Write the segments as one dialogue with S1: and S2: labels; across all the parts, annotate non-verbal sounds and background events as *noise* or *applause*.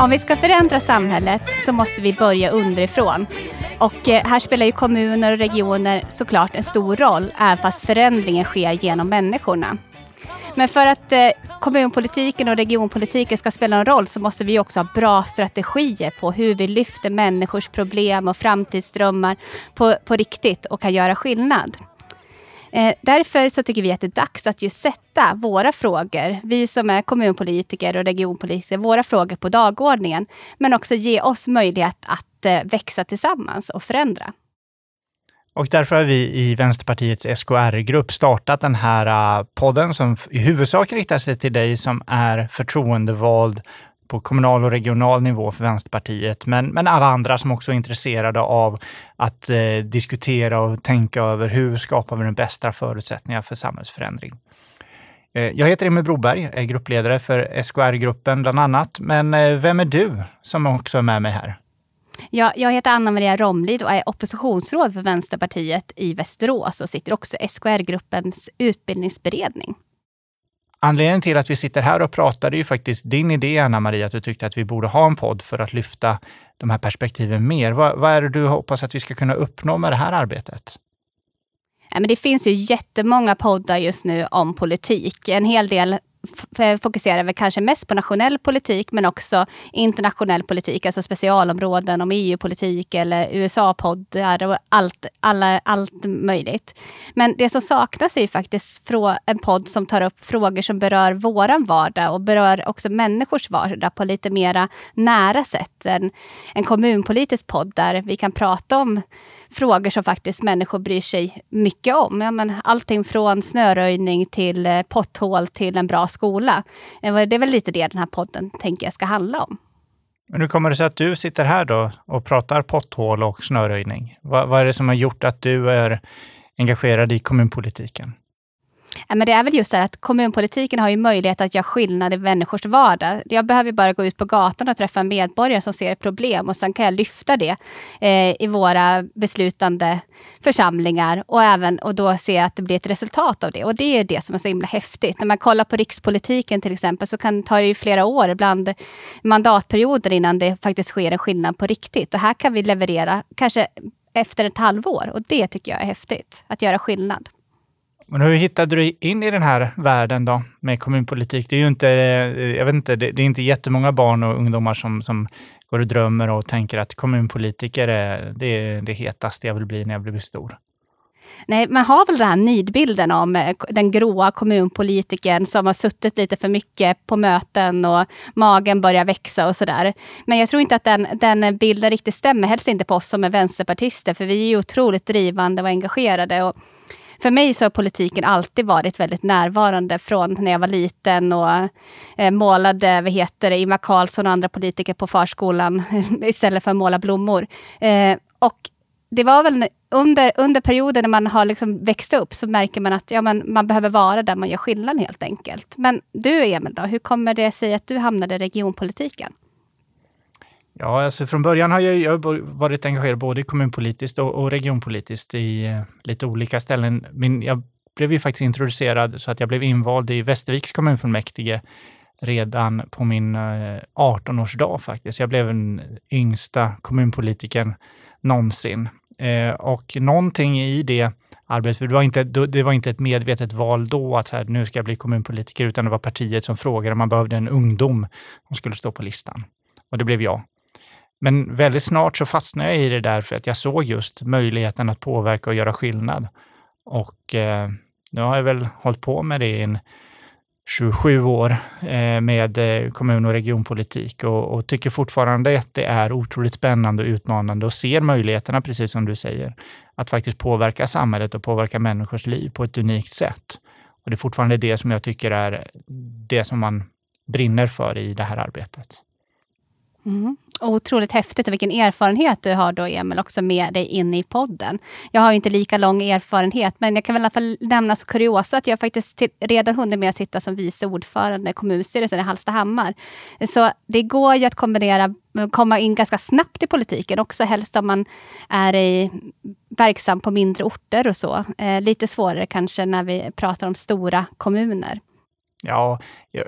S1: Om vi ska förändra samhället så måste vi börja underifrån. Och eh, här spelar ju kommuner och regioner såklart en stor roll, även fast förändringen sker genom människorna. Men för att eh, kommunpolitiken och regionpolitiken ska spela en roll så måste vi också ha bra strategier på hur vi lyfter människors problem och framtidsdrömmar på, på riktigt och kan göra skillnad. Eh, därför så tycker vi att det är dags att just sätta våra frågor, vi som är kommunpolitiker och regionpolitiker, våra frågor på dagordningen. Men också ge oss möjlighet att eh, växa tillsammans och förändra.
S2: Och därför har vi i Vänsterpartiets SKR-grupp startat den här eh, podden som i huvudsak riktar sig till dig som är förtroendevald på kommunal och regional nivå för Vänsterpartiet, men, men alla andra som också är intresserade av att eh, diskutera och tänka över hur skapar vi de bästa förutsättningarna för samhällsförändring. Eh, jag heter Emil Broberg, är gruppledare för SKR-gruppen bland annat. Men eh, vem är du som också är med mig här?
S1: Ja, jag heter Anna Maria Romlid och är oppositionsråd för Vänsterpartiet i Västerås och sitter också i SKR-gruppens utbildningsberedning.
S2: Anledningen till att vi sitter här och pratar är ju faktiskt din idé, Anna Maria, att du tyckte att vi borde ha en podd för att lyfta de här perspektiven mer. Vad, vad är det du hoppas att vi ska kunna uppnå med det här arbetet?
S1: Ja, men det finns ju jättemånga poddar just nu om politik. En hel del fokuserar väl kanske mest på nationell politik, men också internationell politik, alltså specialområden om EU-politik eller USA-poddar och allt, alla, allt möjligt. Men det som saknas är ju faktiskt en podd som tar upp frågor som berör våran vardag och berör också människors vardag på lite mera nära sätt. än en kommunpolitisk podd där vi kan prata om frågor som faktiskt människor bryr sig mycket om. Ja, men allting från snöröjning till eh, potthål till en bra skola. Eh, det är väl lite det den här podden tänker jag ska handla om.
S2: Men hur kommer det sig att du sitter här då och pratar potthål och snöröjning? Vad, vad är det som har gjort att du är engagerad i kommunpolitiken?
S1: Men det är väl just det att kommunpolitiken har ju möjlighet att göra skillnad i människors vardag. Jag behöver bara gå ut på gatan och träffa medborgare som ser problem och sen kan jag lyfta det eh, i våra beslutande församlingar och även och då se att det blir ett resultat av det. Och det är det som är så himla häftigt. När man kollar på rikspolitiken till exempel så kan tar det ju flera år, ibland mandatperioder innan det faktiskt sker en skillnad på riktigt. Och här kan vi leverera kanske efter ett halvår och det tycker jag är häftigt, att göra skillnad.
S2: Men hur hittade du in i den här världen då med kommunpolitik? Det är ju inte, eh, jag vet inte, det, är inte jättemånga barn och ungdomar som, som går och drömmer och tänker att kommunpolitiker är det, är det hetaste jag vill bli när jag blir stor.
S1: Nej, man har väl den här nidbilden om eh, den gråa kommunpolitiken som har suttit lite för mycket på möten och magen börjar växa och sådär. Men jag tror inte att den, den bilden riktigt stämmer, helst inte på oss som är vänsterpartister, för vi är ju otroligt drivande och engagerade. Och för mig så har politiken alltid varit väldigt närvarande från när jag var liten och eh, målade vad heter det, Ingvar Carlsson och andra politiker på förskolan *laughs* istället för att måla blommor. Eh, och det var väl under, under perioden när man har liksom växt upp så märker man att ja, man, man behöver vara där man gör skillnad helt enkelt. Men du Emil, då, hur kommer det sig att du hamnade i regionpolitiken?
S2: Ja, alltså från början har jag, jag varit engagerad både kommunpolitiskt och, och regionpolitiskt i eh, lite olika ställen. Min, jag blev ju faktiskt introducerad så att jag blev invald i Västerviks kommunfullmäktige redan på min eh, 18-årsdag faktiskt. Jag blev den yngsta kommunpolitikern någonsin. Eh, och någonting i det arbetet, för det var, inte, det var inte ett medvetet val då att här, nu ska jag bli kommunpolitiker, utan det var partiet som frågade om man behövde en ungdom som skulle stå på listan. Och det blev jag. Men väldigt snart så fastnade jag i det där för att jag såg just möjligheten att påverka och göra skillnad. Och eh, nu har jag väl hållit på med det i en 27 år eh, med eh, kommun och regionpolitik och, och, tycker fortfarande att det är otroligt spännande och utmanande och ser möjligheterna, precis som du säger, att faktiskt påverka samhället och påverka människors liv på ett unikt sätt. Och det är fortfarande det som jag tycker är det som man brinner för i det här arbetet.
S1: Mm. Otroligt häftigt och vilken erfarenhet du har då Emil också med dig in i podden. Jag har ju inte lika lång erfarenhet men jag kan väl i alla fall nämna så kuriosa att jag faktiskt redan hunnit med att sitta som vice ordförande i kommunstyrelsen i Hallstahammar. Så det går ju att kombinera, komma in ganska snabbt i politiken också helst om man är i, verksam på mindre orter och så. Eh, lite svårare kanske när vi pratar om stora kommuner.
S2: Ja,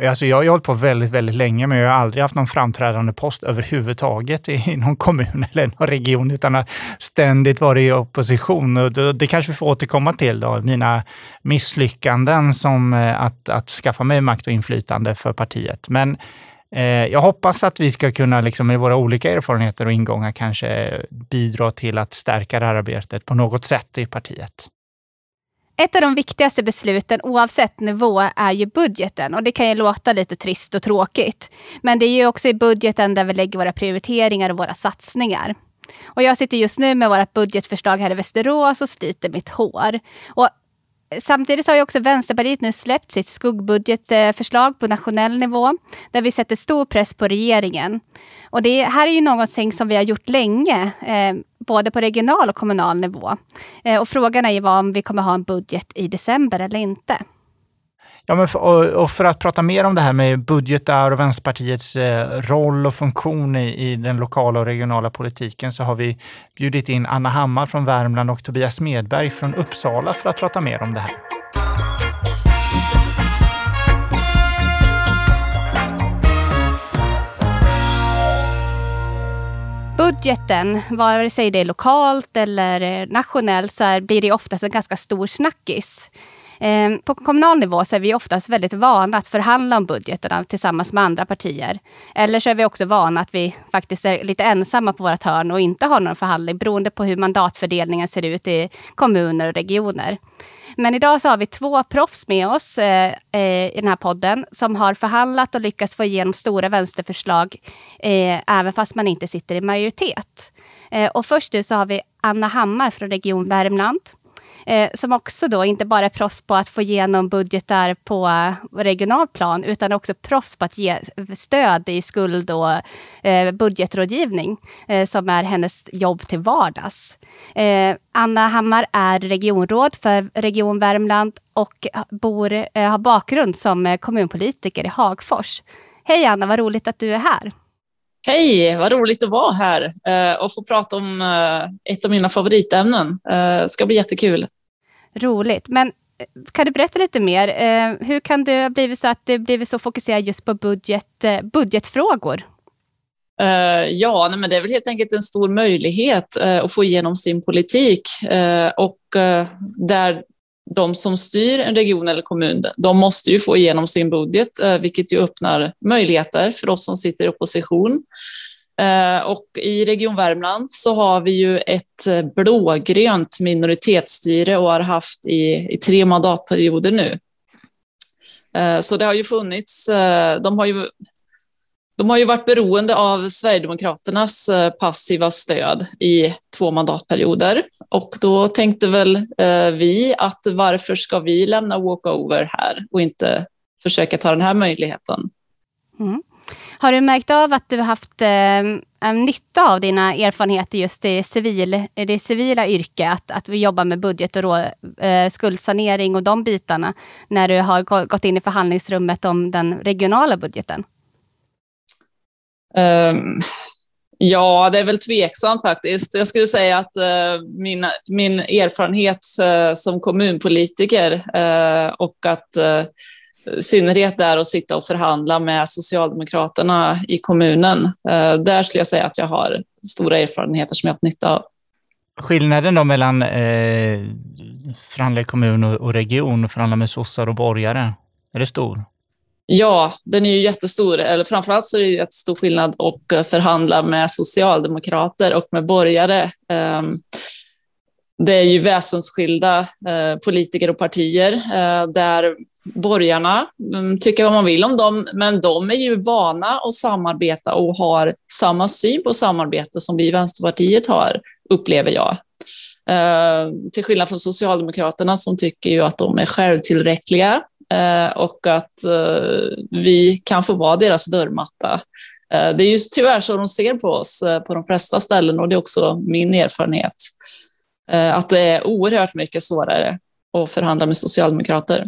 S2: alltså jag har hållit på väldigt, väldigt länge, men jag har aldrig haft någon framträdande post överhuvudtaget i *laughs* någon kommun eller någon region, utan har ständigt varit i opposition. Och det, det kanske vi får återkomma till då, mina misslyckanden som eh, att, att skaffa mig makt och inflytande för partiet. Men eh, jag hoppas att vi ska kunna liksom, med våra olika erfarenheter och ingångar kanske bidra till att stärka det här arbetet på något sätt i partiet.
S1: Ett av de viktigaste besluten oavsett nivå är ju budgeten. Och det kan ju låta lite trist och tråkigt. Men det är ju också i budgeten där vi lägger våra prioriteringar och våra satsningar. Och jag sitter just nu med vårt budgetförslag här i Västerås och sliter mitt hår. Och Samtidigt har ju också Vänsterpartiet nu släppt sitt skuggbudgetförslag på nationell nivå, där vi sätter stor press på regeringen. Och det här är ju någonting som vi har gjort länge, eh, både på regional och kommunal nivå. Eh, och frågan är ju om vi kommer ha en budget i december eller inte.
S2: Ja, men för, och för att prata mer om det här med budgetar och Vänsterpartiets eh, roll och funktion i, i, den lokala och regionala politiken så har vi bjudit in Anna Hammar från Värmland och Tobias Medberg från Uppsala för att prata mer om det här.
S1: Budgeten, vare sig det är lokalt eller eh, nationellt, så blir det oftast en ganska stor snackis. Ehm, på kommunal nivå så är vi oftast väldigt vana att förhandla om budgeterna tillsammans med andra partier. Eller så är vi också vana att vi faktiskt är lite ensamma på vårt hörn och inte har någon förhandling beroende på hur mandatfördelningen ser ut i kommuner och regioner. Men idag så har vi två proffs med oss eh, eh, i den här podden som har förhandlat och lyckats få igenom stora vänsterförslag eh, även fast man inte sitter i majoritet. Eh, och först nu så har vi Anna Hammar från Region Värmland eh, som också då inte bara är proffs på att få igenom budgetar på regional plan, utan också proffs på att ge stöd i skuld och eh, budgetrådgivning, eh, som är hennes jobb till vardags. Eh, Anna Hammar är regionråd för Region Värmland och bor, eh, har bakgrund som eh, kommunpolitiker i Hagfors. Hej Anna, vad roligt att du är här.
S3: Hej, vad roligt att vara här eh, och få prata om eh, ett av mina favoritämnen. Det eh, ska bli jättekul.
S1: Roligt. Men kan du berätta lite mer? Hur kan det ha blivit så att det blivit så fokuserat just på budget, budgetfrågor?
S3: Ja, nej, men det är väl helt enkelt en stor möjlighet att få igenom sin politik och där de som styr en region eller kommun, de måste ju få igenom sin budget, eh, vilket ju öppnar möjligheter för oss som sitter i opposition. Eh, och i Region Värmland så har vi ju ett eh, blågrönt minoritetsstyre och har haft i, i tre mandatperioder nu. Så det har ju funnits, de har ju de har ju varit beroende av Sverigedemokraternas passiva stöd i två mandatperioder och då tänkte väl eh, vi att varför ska vi lämna walkover här och inte försöka ta den här möjligheten?
S1: Mm. Har du märkt av att du har haft eh, nytta av dina erfarenheter just i civil, det civila yrket? Att, att vi jobbar med budget och då, eh, skuldsanering och de bitarna när du har gått in i förhandlingsrummet om den regionala budgeten?
S3: Um, Ja, det är väl tveksamt faktiskt. Jag skulle säga att eh, min, min erfarenhet eh, som kommunpolitiker eh, och att eh, i synnerhet där att sitta och förhandla med Socialdemokraterna i kommunen. Eh, där skulle jag säga att jag har stora erfarenheter som jag har haft nytta av.
S2: Skillnaden då mellan eh, förhandla i kommun och, och region och förhandla med sossar och borgare, är det stor?
S3: Ja, den är ju jättestor. Eller framförallt så är det ju jättestor skillnad att eh, förhandla med socialdemokrater och med borgare. Ehm, det är ju väsensskilda eh, politiker och partier eh, där borgarna mm, tycker vad man vill om dem, men de är ju vana att samarbeta och har samma syn på samarbete som vi i Vänsterpartiet har, upplever jag. Ehm, till skillnad från Socialdemokraterna som tycker ju att de är självtillräckliga Eh, och att eh, vi kan få vara deras dörrmatta. Eh, det är ju tyvärr så de ser på oss på de flesta ställen och det är också min erfarenhet. Att det är oerhört mycket svårare att förhandla med socialdemokrater.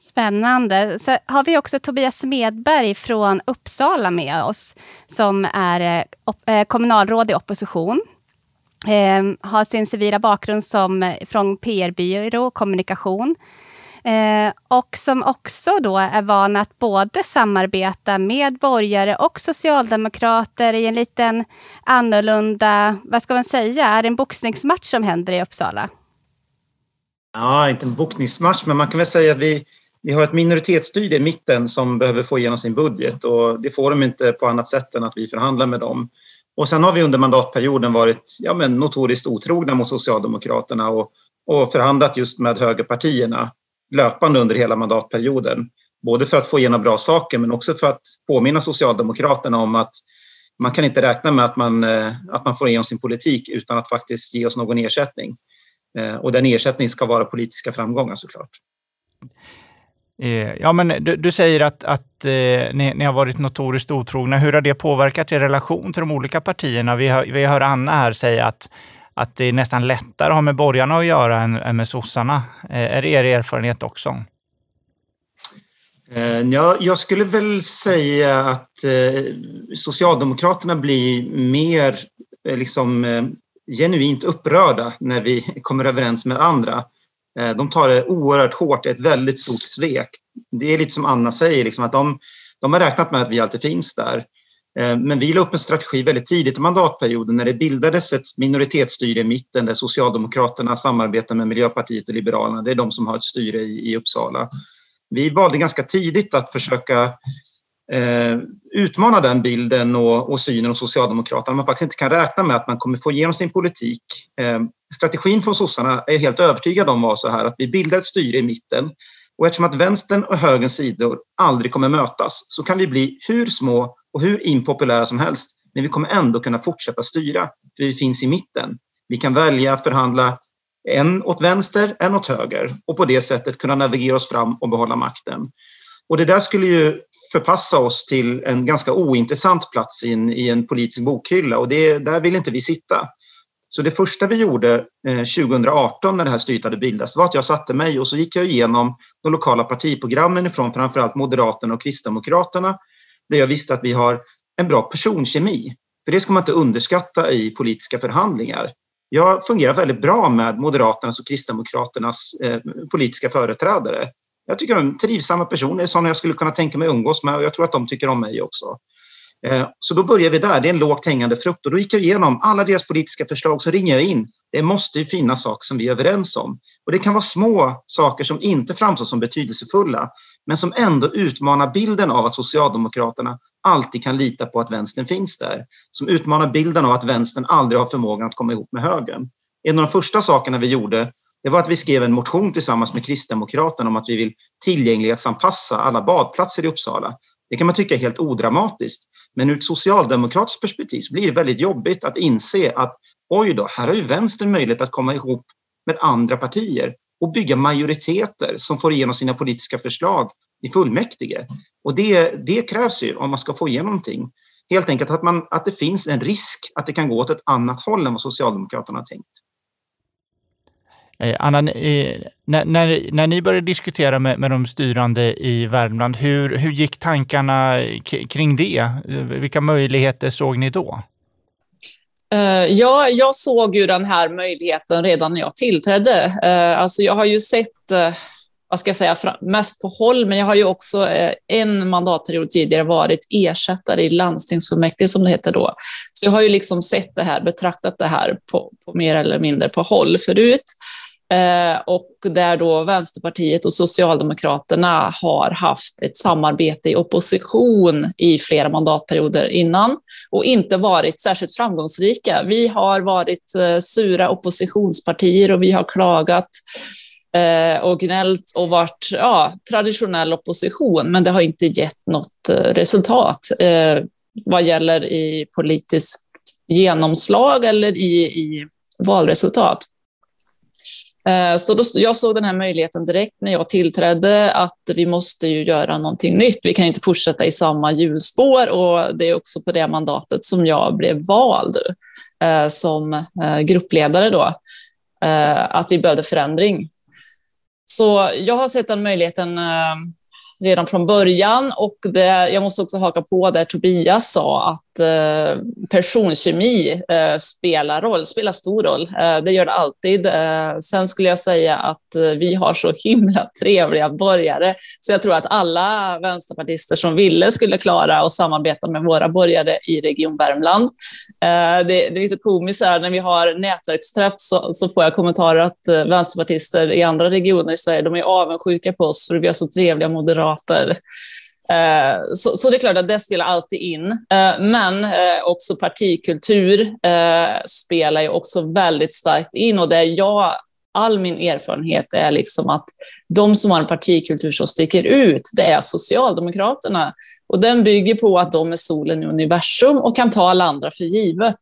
S1: Spännande. Så har vi också Tobias Smedberg från Uppsala med oss, som är kommunalråd i opposition. Har sin civila bakgrund som, från PR-byrå och kommunikation. Eh, och som också då är van att både samarbeta med borgare och socialdemokrater i en liten annorlunda, vad ska man säga, är det en boxningsmatch som händer i Uppsala?
S4: Ja, inte en boxningsmatch, men man kan väl säga att vi vi har ett minoritetsstyre i mitten som behöver få igenom sin budget och det får de inte på annat sätt än att vi förhandlar med dem. Och sen har vi under mandatperioden varit ja, men notoriskt otrogna mot Socialdemokraterna och, och förhandlat just med högerpartierna löpande under hela mandatperioden. Både för att få igenom bra saker men också för att påminna Socialdemokraterna om att man kan inte räkna med att man, eh, att man får igenom sin politik utan att faktiskt ge oss någon ersättning. Eh, och den ersättningen ska vara politiska framgångar såklart.
S2: Eh, ja, men du, du säger att, att eh, ni, ni, har varit notoriskt otrogna. Hur har det påverkat er relation till de olika partierna? Vi, hör, vi hör Anna här säga att, att det är nästan lättare att ha med borgarna att göra än, än med sossarna. Eh, är det er erfarenhet också?
S4: Eh, ja, jag skulle väl säga att eh, Socialdemokraterna blir mer liksom, genuint upprörda när vi *laughs* kommer överens med andra. De tar det oerhört hårt, det är ett väldigt stort svek. Det är lite som Anna säger, liksom att de, de har räknat med att vi alltid finns där. Eh, men vi la upp en strategi väldigt tidigt i mandatperioden när det bildades ett minoritetsstyre i mitten där Socialdemokraterna samarbetar med Miljöpartiet och Liberalerna. Det är de som har ett styre i, i Uppsala. Vi valde ganska tidigt att försöka eh, utmana den bilden och, och synen hos Socialdemokraterna. Man faktiskt inte kan räkna med att man kommer få igenom sin politik. Eh, strategin från sossarna är jag helt övertygad om var så här att vi bildar ett styre i mitten och eftersom att vänstern och högerns sidor aldrig kommer mötas så kan vi bli hur små och hur impopulära som helst men vi kommer ändå kunna fortsätta styra för vi finns i mitten. Vi kan välja att förhandla en åt vänster, en åt höger och på det sättet kunna navigera oss fram och behålla makten. Och det där skulle ju förpassa oss till en ganska ointressant plats i en, i en politisk bokhylla och det, där vill inte vi sitta. Så det första vi gjorde eh, 2018 när det här styret hade bildats var att jag satte mig och så gick jag igenom de lokala partiprogrammen ifrån framförallt Moderaterna och Kristdemokraterna där jag visste att vi har en bra personkemi. För det ska man inte underskatta i politiska förhandlingar. Jag fungerar väldigt bra med Moderaternas och Kristdemokraternas eh, politiska företrädare. Jag tycker de är trivsamma personer, sådana jag skulle kunna tänka mig umgås med och jag tror att de tycker om mig också. Eh, så då börjar vi där, det är en lågt hängande frukt och då gick jag igenom alla deras politiska förslag så ringer jag in. Det måste ju finnas saker som vi är överens om. Och det kan vara små saker som inte framstår som betydelsefulla men som ändå utmanar bilden av att Socialdemokraterna alltid kan lita på att vänstern finns där. Som utmanar bilden av att vänstern aldrig har förmågan att komma ihop med högern. En av de första sakerna vi gjorde det var att vi skrev en motion tillsammans med Kristdemokraterna om att vi vill tillgänglighetsanpassa alla badplatser i Uppsala. Det kan man tycka är helt odramatiskt. Men ur ett socialdemokratiskt perspektiv så blir det väldigt jobbigt att inse att oj då, här har ju vänstern möjlighet att komma ihop med andra partier och bygga majoriteter som får igenom sina politiska förslag i fullmäktige. Och det, det krävs ju om man ska få igenom någonting. Helt enkelt att, man, att det finns en risk att det kan gå åt ett annat håll än vad Socialdemokraterna har tänkt.
S2: Eh, Anna, eh, när, när, när ni började diskutera med, med de styrande i Värmland, hur, hur gick tankarna kring det? Eh, vilka möjligheter såg ni då?
S3: Uh, ja, jag såg ju den här möjligheten redan när jag tillträdde. Uh, alltså jag har ju sett, uh, vad ska jag säga, mest på håll, men jag har ju också en mandatperiod tidigare varit ersättare i landstingsfullmäktige, som det heter då. Så jag har ju liksom sett det här, betraktat det här på, på mer eller mindre på håll förut. Eh, och där då Vänsterpartiet och Socialdemokraterna har haft ett samarbete i opposition i flera mandatperioder innan och inte varit särskilt framgångsrika. Vi har varit eh, sura oppositionspartier och vi har klagat eh, och gnällt och varit ja, traditionell opposition, men det har inte gett något resultat vad gäller i politiskt genomslag eller i, i valresultat. Eh, så då, jag såg den här möjligheten direkt när jag tillträdde att vi måste ju göra någonting nytt. Vi kan inte fortsätta i samma hjulspår och det är också på det mandatet som jag blev vald eh, som eh, gruppledare då, att vi behövde förändring. Så jag har sett den möjligheten redan från början och det, jag måste också haka på där Tobias sa att eh, personkemi eh, spelar roll, spelar stor roll. Eh, det gör det alltid. Eh, sen skulle jag säga att eh, vi har så himla *laughs* trevliga borgare så jag tror att alla vänsterpartister som ville skulle klara att samarbeta med våra borgare i Region Värmland. Eh, det, det, är lite komiskt här när vi har nätverksträff så, så får jag kommentarer att eh, vänsterpartister i andra regioner i Sverige de är avundsjuka på oss för vi har så trevliga moderater moderater. Eh, så, så, det är klart att det spelar alltid in. Eh, men eh, också partikultur spelar ju också väldigt starkt in och det jag, all min erfarenhet är liksom att de som har en partikultur som sticker ut, det är Socialdemokraterna. Och den bygger på att de är solen i universum och kan ta alla andra för givet.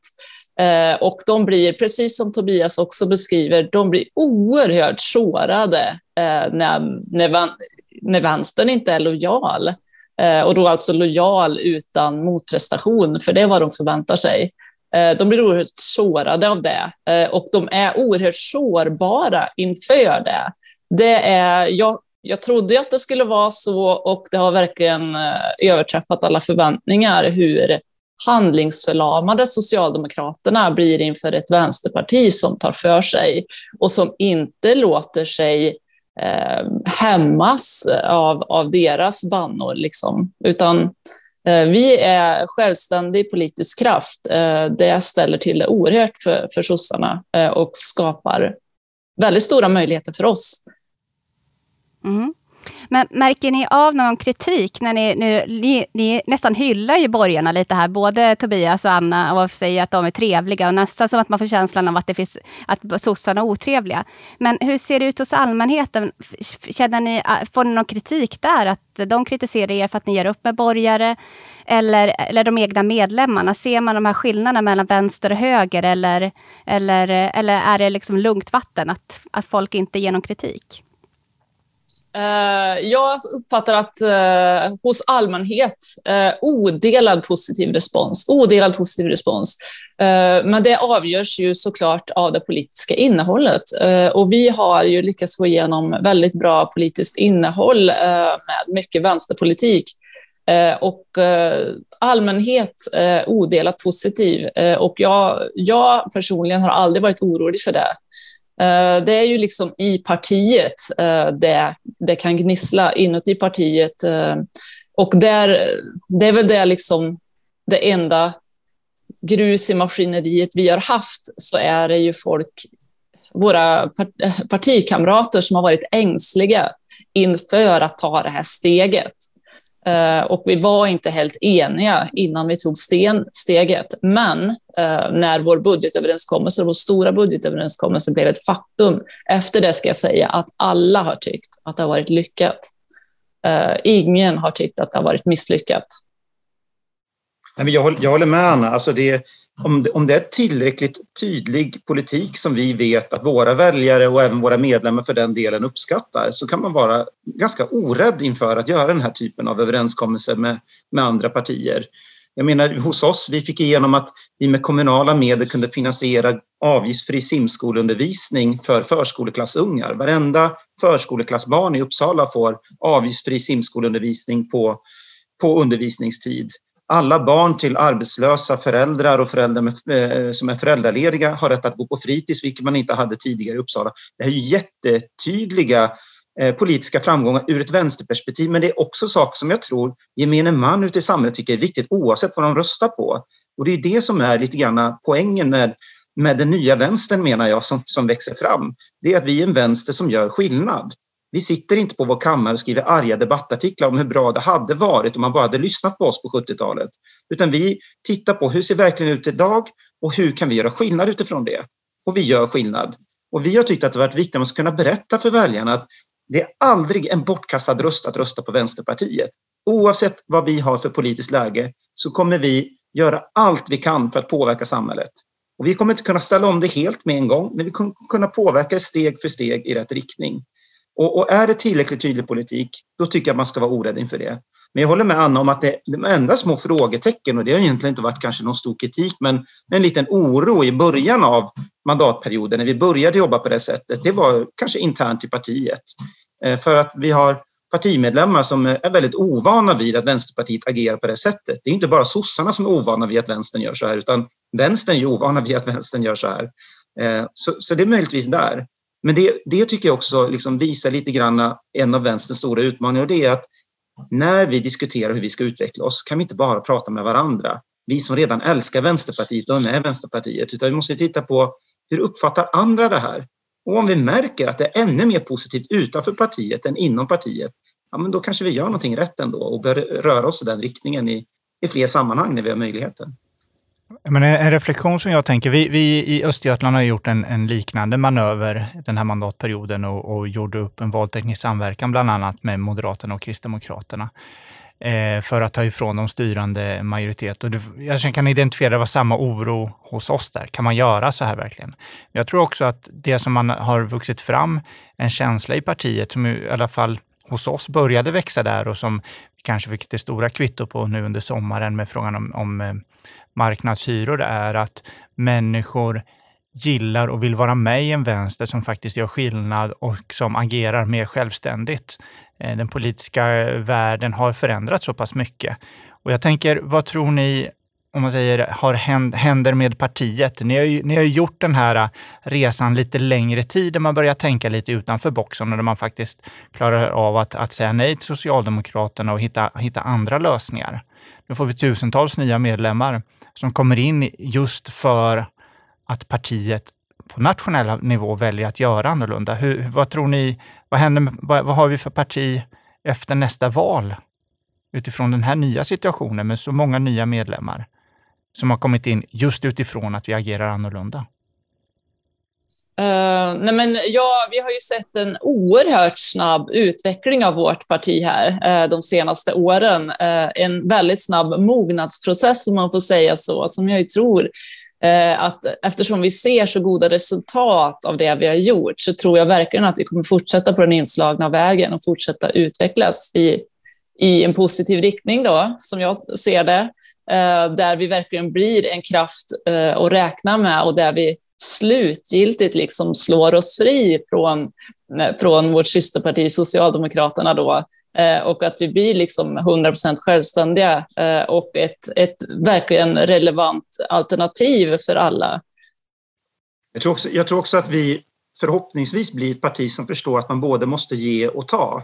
S3: och de blir, precis som Tobias också beskriver, de blir oerhört sårade när, när, när vänstern inte är lojal. Eh, och då alltså lojal utan motprestation, för det är vad de förväntar sig. Eh, de blir oerhört sårade av det eh, och de är oerhört sårbara inför det. det är, jag, jag trodde att det skulle vara så och det har verkligen överträffat alla förväntningar hur handlingsförlamade Socialdemokraterna blir inför ett vänsterparti som tar för sig och som inte låter sig eh, hämmas av, av deras bannor. Liksom. Utan eh, vi är självständig politisk kraft. Eh, det ställer till det oerhört för, för sossarna eh, och skapar väldigt stora möjligheter för oss.
S1: Mm. Men märker ni av någon kritik när ni nu, ni, ni nästan hyllar ju borgarna lite här, både Tobias och Anna och säger att de är trevliga och nästan som att man får känslan av att det finns, att sossarna är otrevliga. Men hur ser det ut hos allmänheten? Känner ni, äh, får ni någon kritik där? Att de kritiserar er för att ni gör upp med borgare? Eller, eller de egna medlemmarna? Ser man de här skillnaderna mellan vänster och höger? Eller, eller, eller är det liksom lugnt vatten att, att folk inte ger någon kritik?
S3: Uh, jag uppfattar att uh, hos allmänhet, uh, odelad positiv respons. Odelad positiv respons. men det avgörs ju såklart av det politiska innehållet. och vi har ju lyckats få igenom väldigt bra politiskt innehåll med mycket vänsterpolitik. och allmänhet odelat positiv. och jag, jag personligen har aldrig varit orolig för det. Eh, det är ju liksom i partiet eh, det, det kan gnissla inuti partiet. Eh, och där, det är väl det, liksom, det enda grus i maskineriet vi har haft, så är det ju folk, våra partikamrater som har varit ängsliga inför att ta det här steget. Eh, och vi var inte helt eniga innan vi tog sten, steget. Men eh, när vår budgetöverenskommelse, vår stora budgetöverenskommelse blev ett faktum, efter det ska jag säga att alla har tyckt att det har varit lyckat. Eh, ingen har tyckt att det har varit misslyckat.
S4: Jag håller med Anna. Alltså det, om det, om det är tillräckligt tydlig politik som vi vet att våra väljare och även våra medlemmar för den delen uppskattar så kan man vara ganska orädd inför att göra den här typen av överenskommelser med, med andra partier. Jag menar hos oss, vi fick igenom att vi med kommunala medel kunde finansiera avgiftsfri simskoleundervisning för förskoleklassungar. Varenda förskoleklassbarn i Uppsala får avgiftsfri simskoleundervisning på, på undervisningstid alla barn till arbetslösa föräldrar och föräldrar med, eh, som är föräldralediga har rätt att gå på fritids, vilket man inte hade tidigare i Uppsala. Det här är ju jättetydliga eh, politiska framgångar ur ett vänsterperspektiv, men det är också saker som jag tror gemene man ute i samhället tycker är viktigt oavsett vad de röstar på. Och det är det som är lite grann poängen med, med den nya vänstern menar jag som, som växer fram. Det är att vi är en vänster som gör skillnad. Vi sitter inte på vår kammare och skriver arga debattartiklar om hur bra det hade varit om man bara hade lyssnat på oss på 70-talet. Utan vi tittar på hur ser verkligen ut idag och hur kan vi göra skillnad utifrån det? Och vi gör skillnad. Och vi har tyckt att det varit viktigt att kunna berätta för väljarna att det är aldrig en bortkastad röst att rösta på Vänsterpartiet. Oavsett vad vi har för politiskt läge så kommer vi göra allt vi kan för att påverka samhället. Och vi kommer inte kunna ställa om det helt med en gång, men vi kommer kunna påverka det steg för steg i rätt riktning. Och, och, är det tillräckligt tydlig politik, då tycker jag man ska vara orädd inför det. Men jag håller med Anna om att det, de enda små frågetecken, och det har egentligen inte varit kanske någon stor kritik, men en liten oro i början av mandatperioden när vi började jobba på det sättet, det var kanske internt i partiet. Eh, för att vi har partimedlemmar som är väldigt ovana vid att Vänsterpartiet agerar på det sättet. Det är inte bara sossarna som är ovana vid att vänstern gör så här, utan vänstern är ovana vid att vänstern gör så här. Eh, så, så det är möjligtvis där. Men det, det tycker jag också liksom visar lite grann en av vänsterns stora utmaningar och det är att när vi diskuterar hur vi ska utveckla oss kan vi inte bara prata med varandra. Vi som redan älskar Vänsterpartiet och är med i Vänsterpartiet, utan vi måste titta på hur uppfattar andra det här? Och om vi märker att det är ännu mer positivt utanför partiet än inom partiet, ja, men då kanske vi gör någonting rätt ändå och bör röra oss i den riktningen i, i fler sammanhang när vi har möjligheten.
S2: Men en reflektion som jag tänker, vi, vi i Östergötland har gjort en, en, liknande manöver den här mandatperioden och, och gjorde upp en valteknisk samverkan, bland annat med Moderaterna och Kristdemokraterna, eh, för att ta ifrån de styrande majoritet. Och det, jag kan identifiera det var samma oro hos oss där. Kan man göra så här verkligen? Jag tror också att det som man har vuxit fram, en känsla i partiet, som i alla fall hos oss började växa där och som kanske fick det stora kvitto på nu under sommaren med frågan om, om eh, marknadshyror är att människor gillar och vill vara med i en vänster som faktiskt gör skillnad och som agerar mer självständigt. Eh, den politiska världen har förändrats så pass mycket. Och jag tänker, vad tror ni om man säger, har händer med partiet. Ni har, ju, ni har ju gjort den här äh, resan lite längre tid, där man börjar tänka lite utanför boxen och där man faktiskt klarar av att, att säga nej till Socialdemokraterna och hitta, hitta andra lösningar. Nu får vi tusentals nya medlemmar som kommer in just för att partiet på nationell nivå väljer att göra annorlunda. Hur, vad tror ni, vad, händer, vad, vad har vi för parti efter nästa val? Utifrån den här nya situationen med så många nya medlemmar som har kommit in just utifrån att vi agerar annorlunda.
S3: Uh, nej men ja, vi har ju sett en oerhört snabb utveckling av vårt parti här uh, de senaste åren. Uh, en väldigt snabb mognadsprocess, om man får säga så, som jag ju tror att eftersom vi ser så goda resultat av det vi har gjort så tror jag verkligen att vi kommer fortsätta på den inslagna vägen och fortsätta utvecklas i, i en positiv riktning då, som jag ser det, Eh, där vi verkligen blir en kraft eh, att räkna med och där vi slutgiltigt liksom slår oss fri från, eh, från vårt systerparti Socialdemokraterna då, och att vi blir liksom 100% självständiga och ett, ett verkligen relevant alternativ för alla.
S4: Jag tror, också, jag tror också att vi förhoppningsvis blir ett parti som förstår att man både måste ge och ta.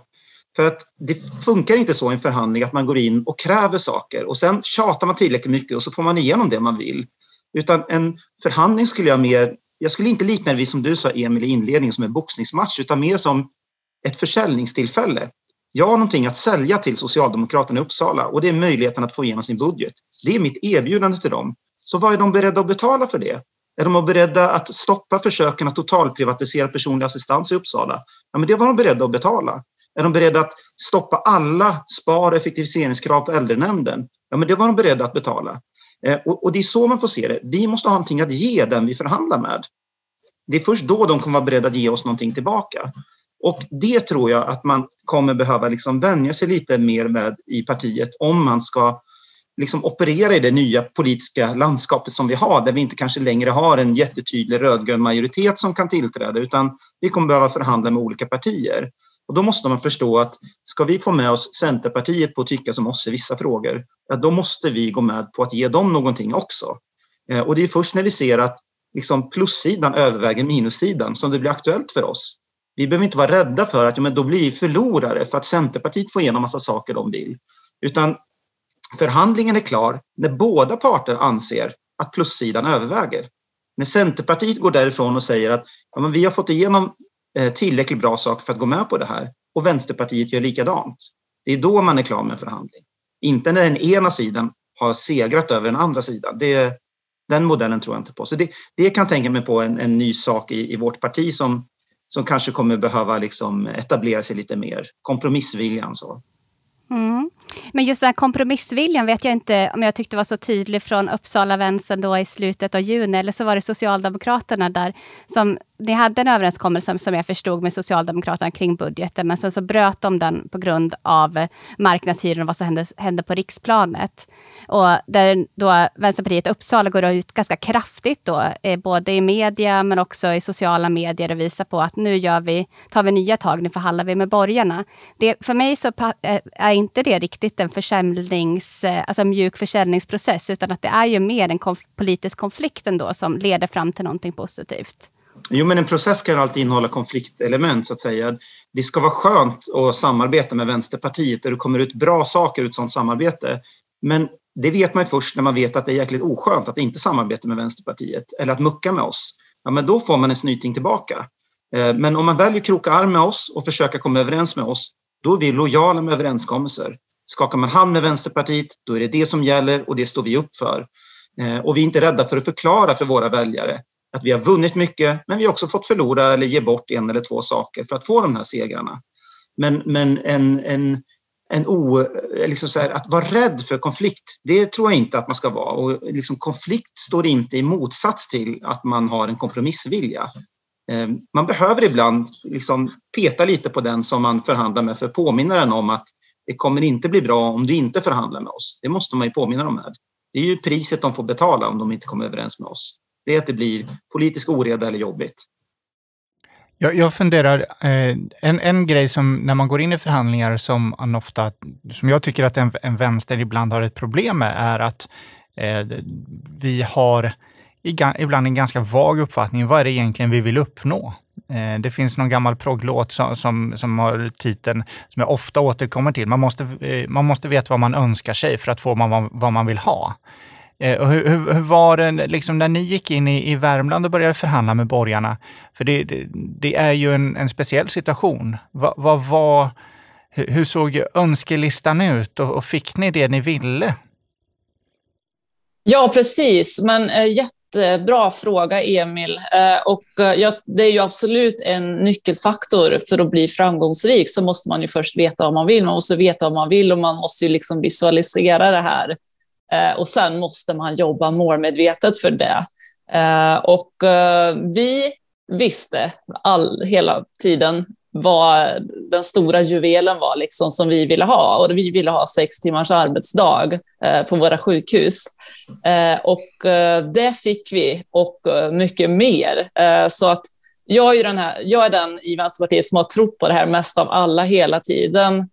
S4: För att det funkar inte så i en förhandling att man går in och kräver saker och sen tjatar man tillräckligt mycket och så får man igenom det man vill. Utan en förhandling skulle jag mer, jag skulle inte likna det vid som du sa Emil i inledningen som en boxningsmatch utan mer som ett försäljningstillfälle. Jag har någonting att sälja till Socialdemokraterna i Uppsala och det är möjligheten att få igenom sin budget. Det är mitt erbjudande till dem. Så vad är de beredda att betala för det? Är de beredda att stoppa försöken att totalprivatisera personlig assistans i Uppsala? Ja, men det var de beredda att betala. Är de beredda att stoppa alla spar och effektiviseringskrav på äldrenämnden? Ja, men det var de beredda att betala. Eh, och, det är så man får se det. Vi måste ha någonting att ge den vi förhandlar med. Det är först då de kommer vara beredda att ge oss någonting tillbaka. Och det tror jag att man kommer behöva liksom vänja sig lite mer med i partiet om man ska liksom operera i det nya politiska landskapet som vi har, där vi inte kanske längre har en jättetydlig rödgrön majoritet som kan tillträda, utan vi kommer behöva förhandla med olika partier. Och då måste man förstå att ska vi få med oss Centerpartiet på att tycka som oss i vissa frågor, ja, då måste vi gå med på att ge dem någonting också. Eh, och det är först när vi ser att liksom plussidan överväger minussidan som det blir aktuellt för oss. Vi behöver inte vara rädda för att ja, men då blir vi förlorare för att Centerpartiet får igenom massa saker de vill. Utan förhandlingen är klar när båda parter anser att plussidan överväger. När Centerpartiet går därifrån och säger att ja, men vi har fått igenom Eh, tillräckligt bra saker för att gå med på det här och Vänsterpartiet gör likadant. Det är då man är klar med en förhandling. Inte när den ena sidan har segrat över den andra sidan. Det, den modellen tror jag inte på. Så det, det kan jag tänka mig på en, en ny sak i, i, vårt parti som, som kanske kommer behöva liksom etablera sig lite mer. Kompromissviljan. Så.
S1: Mm. Men just den här kompromissviljan vet jag inte om jag tyckte var så tydlig från Uppsala vänstern då i slutet av juni, eller så var det Socialdemokraterna där som ni hade en överenskommelse som jag förstod med Socialdemokraterna kring budgeten, men sen så bröt de den på grund av marknadshyror och vad som hände, hände på riksplanet. Och där då Vänsterpartiet Uppsala går ut ganska kraftigt då, eh, både i media men också i sociala medier och visar på att nu gör vi, tar vi nya tag, nu förhandlar vi med borgarna. Det, för mig så eh, är inte det riktigt en försäljnings, eh, alltså mjuk försäljningsprocess, utan att det är ju mer en konf politisk konflikt ändå som leder fram till någonting positivt.
S4: Jo, men en process kan alltid innehålla konfliktelement så att säga. Det ska vara skönt att samarbeta med Vänsterpartiet där det kommer ut bra saker ur ett sådant samarbete. Men det vet man först när man vet att det är jäkligt oskönt att inte samarbeta med Vänsterpartiet eller att mucka med oss. Ja, men då får man en snyting tillbaka. Eh, men om man väljer kroka arm med oss och försöka komma överens med oss, då är vi lojala med överenskommelser. Skakar man hand med Vänsterpartiet, då är det det som gäller och det står vi upp för. Eh, och vi är inte rädda för att förklara för våra väljare att vi har vunnit mycket, men vi har också fått förlora eller ge bort en eller två saker för att få de här segrarna. Men, men en, en, en o, liksom så här, att vara rädd för konflikt, det tror jag inte att man ska vara. Och liksom konflikt står inte i motsats till att man har en kompromissvilja. Ehm, man behöver ibland liksom peta lite på den som man förhandlar med för att påminna den om att det kommer inte bli bra om du inte förhandlar med oss. Det måste man ju påminna dem med. Det är ju priset de får betala om de inte kommer överens med oss det är att det blir politisk oreda eller jobbigt.
S2: Jag, jag funderar, eh, en, en grej som när man går in i förhandlingar som man ofta, som jag tycker att en, en vänster ibland har ett problem med, är att eh, vi har ibland en ganska vag uppfattning. Vad är det egentligen vi vill uppnå? Eh, det finns någon gammal progglåt som, som, som, har titeln, som jag ofta återkommer till. Man måste, eh, man måste veta vad man önskar sig för att få man, vad man vill ha. Eh, och hur, hur, hur, var det liksom när ni gick in i, i Värmland och började förhandla med borgarna? För det, det, det är ju en, en speciell situation. Va, vad var, hur såg önskelistan ut och, och, fick ni det ni ville?
S3: Ja, precis. Men äh, jättebra fråga, Emil. Äh, och ja, det är ju absolut en nyckelfaktor för att bli framgångsrik. Så måste man ju först veta vad man vill. Man måste veta vad man vill och man måste ju liksom visualisera det här Eh, och sen måste man jobba målmedvetet för det. Eh, och eh, vi visste all, hela tiden vad den stora juvelen var liksom som vi ville ha. Och vi ville ha sex timmars arbetsdag eh, på våra sjukhus. Eh, och eh, det fick vi och mycket mer. så att jag är, den här, jag är den i Vänsterpartiet som har trott på det här mest av alla hela tiden.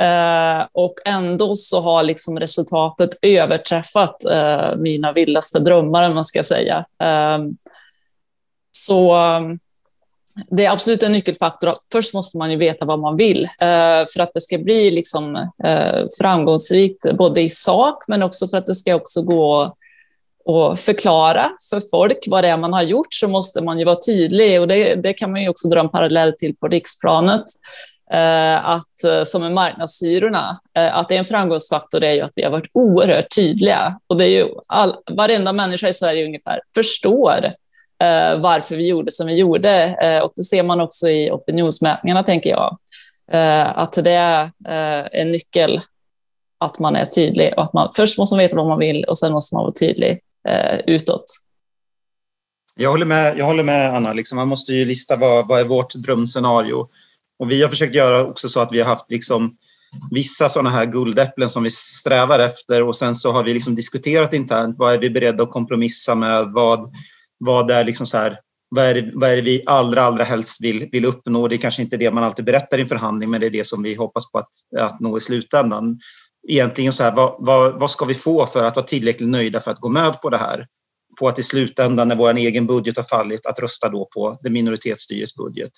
S3: Eh, och ändå så har liksom resultatet överträffat eh, mina vildaste drömmar, man ska säga. Ehm, så ehm, det är absolut en nyckelfaktor. Först måste man ju veta vad man vill eh, för att det ska bli liksom, eh, framgångsrikt, både i sak men också för att det ska också gå att förklara för folk vad det är man har gjort så måste man ju vara tydlig och det, det kan man ju också dra en parallell till på riksplanet. Eh, att, eh, som med marknadshyrorna, eh, att det är en framgångsfaktor är ju att vi har varit oerhört tydliga. Och det är ju all, varenda människa i Sverige ungefär förstår varför vi gjorde som vi gjorde. och det ser man också i opinionsmätningarna, tänker jag. att det är en nyckel att man är tydlig och att man först måste man veta vad man vill och sen måste man vara tydlig utåt.
S4: Jag håller med, jag håller med Anna. Liksom, man måste ju lista vad, vad är vårt drömscenario. Och vi har försökt göra också så att vi har haft liksom vissa sådana här guldäpplen som vi strävar efter och sen så har vi liksom diskuterat internt. Vad är vi beredda att kompromissa med? Vad, vad är liksom så här, vad är, det, vad är det vi allra, allra helst vill, vill uppnå? Det är kanske inte det man alltid berättar i en förhandling, men det är det som vi hoppas på att, att nå i slutändan. Egentligen så här, vad, vad, vad ska vi få för att vara tillräckligt nöjda för att gå med på det här? På att i slutändan, när vår egen budget har fallit, att rösta då på det minoritetsstyrets budget.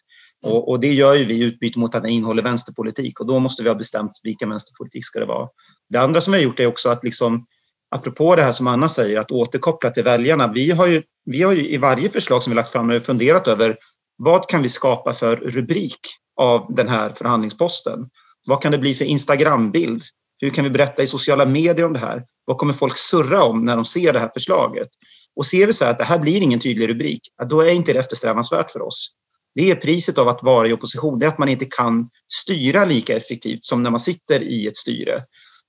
S4: Och, och, det gör ju vi i utbyte mot att den innehåller vänsterpolitik och då måste vi ha bestämt vilken vänsterpolitik ska det vara. Det andra som vi har gjort är också att liksom, apropå det här som Anna säger, att återkoppla till väljarna. Vi har ju, vi har ju i varje förslag som vi lagt fram funderat över vad kan vi skapa för rubrik av den här förhandlingsposten? Vad kan det bli för Instagrambild? Hur kan vi berätta i sociala medier om det här? Vad kommer folk surra om när de ser det här förslaget? Och ser vi så här att det här blir ingen tydlig rubrik, då är inte det eftersträvansvärt för oss. Det är priset av att vara i opposition, det är att man inte kan styra lika effektivt som när man sitter i ett styre.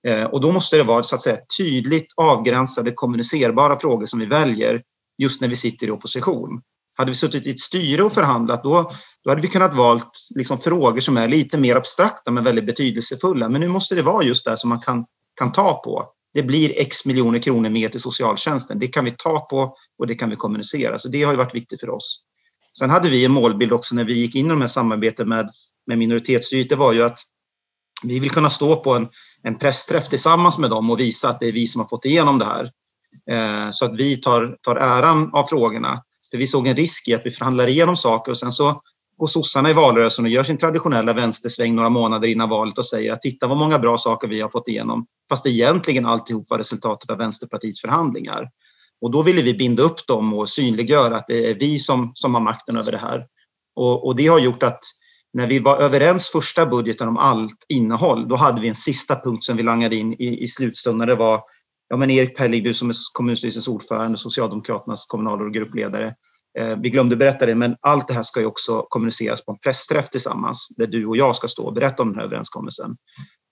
S4: Eh, och då måste det vara så att säga tydligt avgränsade kommunicerbara frågor som vi väljer just när vi sitter i opposition. Hade vi suttit i ett styre och förhandlat då, då hade vi kunnat valt liksom frågor som är lite mer abstrakta men väldigt betydelsefulla. Men nu måste det vara just det som man kan, kan ta på. Det blir x miljoner kronor mer till socialtjänsten. Det kan vi ta på och det kan vi kommunicera. Så det har ju varit viktigt för oss. Sen hade vi en målbild också när vi gick in i de här samarbeten med, med minoritetsstyret. Det var ju att vi vill kunna stå på en, en pressträff tillsammans med dem och visa att det är vi som har fått igenom det här. Eh, så att vi tar, tar äran av frågorna. För vi såg en risk i att vi förhandlar igenom saker och sen så går sossarna i valrörelsen och gör sin traditionella vänstersväng några månader innan valet och säger att titta vad många bra saker vi har fått igenom. Fast egentligen alltihop var resultatet av Vänsterpartiets förhandlingar. Och då ville vi binda upp dem och synliggöra att det är vi som, som har makten över det här. Och, och det har gjort att när vi var överens första budgeten om allt innehåll, då hade vi en sista punkt som vi langade in i, i slutstunden. Det var ja, men Erik Pellig, du som är kommunstyrelsens ordförande, Socialdemokraternas kommunalråd och gruppledare. Eh, vi glömde berätta det, men allt det här ska ju också kommuniceras på en pressträff tillsammans, där du och jag ska stå och berätta om den här överenskommelsen.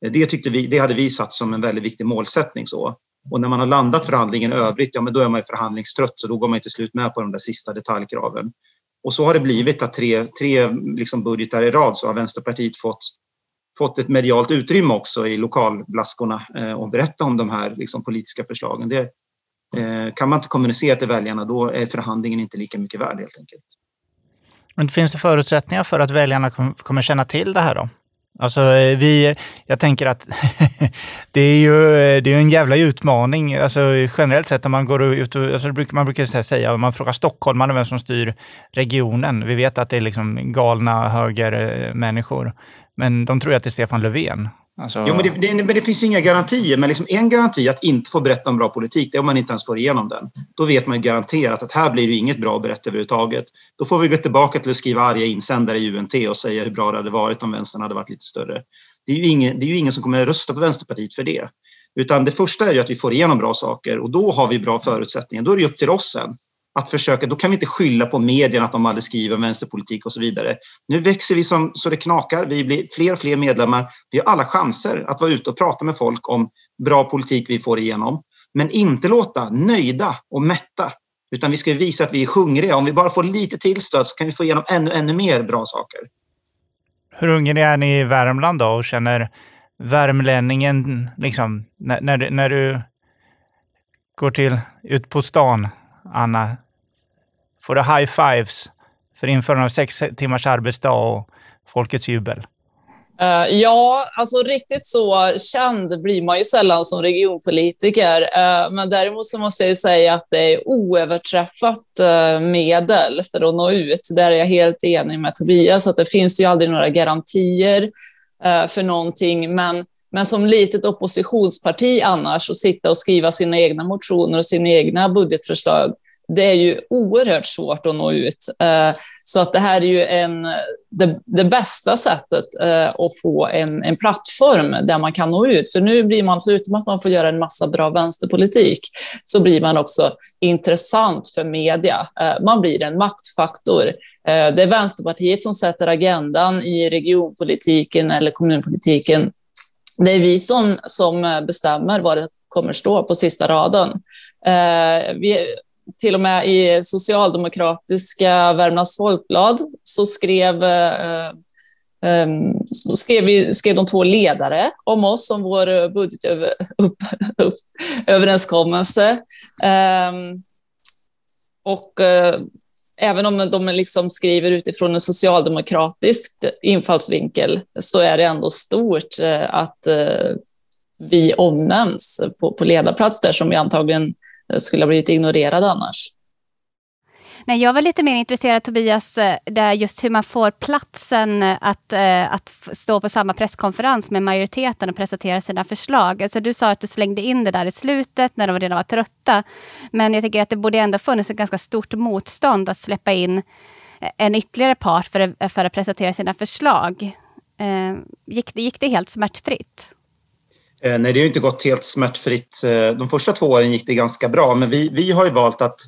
S4: Eh, det, tyckte vi, det hade vi satt som en väldigt viktig målsättning. Så. Och när man har landat förhandlingen i övrigt, ja men då är man ju förhandlingstrött, så då går man till slut med på de där sista detaljkraven. Och så har det blivit att tre, tre liksom budgetar i rad så har Vänsterpartiet fått, fått ett medialt utrymme också i lokalblaskorna eh, och berätta om de här liksom, politiska förslagen. Det, eh, kan man inte kommunicera till väljarna då är förhandlingen inte lika mycket värd helt enkelt.
S2: Men finns det förutsättningar för att väljarna kommer känna till det här då? Alltså eh, vi, jag tänker att *laughs* det är ju eh, det är en jävla utmaning. Alltså generellt sett om man går ut och, alltså man brukar säga, om man frågar stockholmarna vem som styr regionen. Vi vet att det är liksom galna högermänniskor. Men de tror att det är Stefan Löfven.
S4: Alltså... Jo, men det, det, men det, finns inga garantier. Men liksom en garanti att inte få berätta om bra politik, det är om man inte ens får igenom den. Då vet man garanterat att här blir det inget bra att berätta överhuvudtaget. Då får vi gå tillbaka till att skriva arga insändare i UNT och säga hur bra det hade varit om vänstern hade varit lite större. Det är ju ingen, det är ju ingen som kommer att rösta på Vänsterpartiet för det. Utan det första är ju att vi får igenom bra saker och då har vi bra förutsättningar. Då är det upp till oss sen att försöka, då kan vi inte skylla på medierna att de aldrig skriver om vänsterpolitik och så vidare. Nu växer vi som, så det knakar. Vi blir fler och fler medlemmar. Vi har alla chanser att vara ute och prata med folk om bra politik vi får igenom. Men inte låta nöjda och mätta. Utan vi ska visa att vi är hungriga. Om vi bara får lite till stöd så kan vi få igenom ännu, ännu mer bra saker.
S2: Hur hungriga är ni i Värmland då och känner värmlänningen, liksom, när, när, när du går till, ut på stan Anna, får du high fives för införandet av sex timmars arbetsdag och folkets jubel?
S3: Uh, ja, alltså riktigt så känd blir man ju sällan som regionpolitiker. Uh, men däremot så måste jag säga att det är oöverträffat uh, medel för att nå ut. Där är jag helt enig med Tobias, att det finns ju aldrig några garantier för någonting. Men, men som litet oppositionsparti annars, att sitta och skriva sina egna motioner och sina egna budgetförslag, det är ju oerhört svårt att nå ut. Eh, så att det här är ju en, det, det bästa sättet eh, att få en, en plattform där man kan nå ut. För nu blir man, förutom att man får göra en massa bra vänsterpolitik, så blir man också intressant för media. Eh, man blir en maktfaktor. Det är Vänsterpartiet som sätter agendan i regionpolitiken eller kommunpolitiken. Det är vi som, som bestämmer vad det kommer stå på sista raden. Eh, vi, till och med i socialdemokratiska Värmlands Folkblad så skrev, eh, eh, skrev, skrev de två ledare om oss, om vår budgetöverenskommelse. *laughs* Ehm, eh, och även om de liksom skriver utifrån en socialdemokratisk infallsvinkel så är det ändå stort eh, att eh, vi omnämns på, på ledarplats där som vi antagligen eh, skulle ha blivit ignorerade annars.
S1: Nej, jag var lite mer intresserad, Tobias, eh, där just hur man får platsen eh, att, eh, att stå på samma presskonferens med majoriteten och presentera sina förslag. Alltså, du sa att du slängde in det där i slutet när de redan var trötta. Men jag tycker att det borde ändå funnits ett ganska stort motstånd att släppa in en ytterligare part för att, för att presentera sina förslag. Gick, gick det helt smärtfritt?
S4: Nej, det har inte gått helt smärtfritt. De första två åren gick det ganska bra, men vi, vi har ju valt att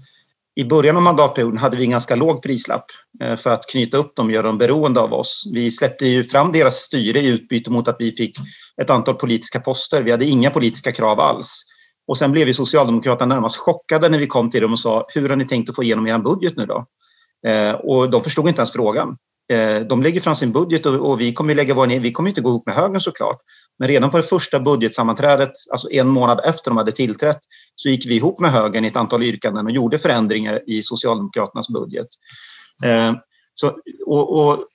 S4: i början av mandatperioden hade vi en ganska låg prislapp eh, för att knyta upp dem och göra dem beroende av oss. Vi släppte ju fram deras styre i utbyte mot att vi fick ett antal politiska poster. Vi hade inga politiska krav alls. Och sen blev vi Socialdemokraterna närmast chockade när vi kom till dem och sa hur har ni tänkt att få igenom er budget nu då? Eh, och de förstod inte ens frågan. Eh, de lägger fram sin budget och, vi kommer lägga vår, vi kommer inte gå ihop med högern såklart. Men redan på det första budgetsammanträdet, alltså en månad efter de hade tillträtt, så gick vi ihop med högern i ett antal yrkanden och gjorde förändringar i Socialdemokraternas budget. Eh, så, och, och,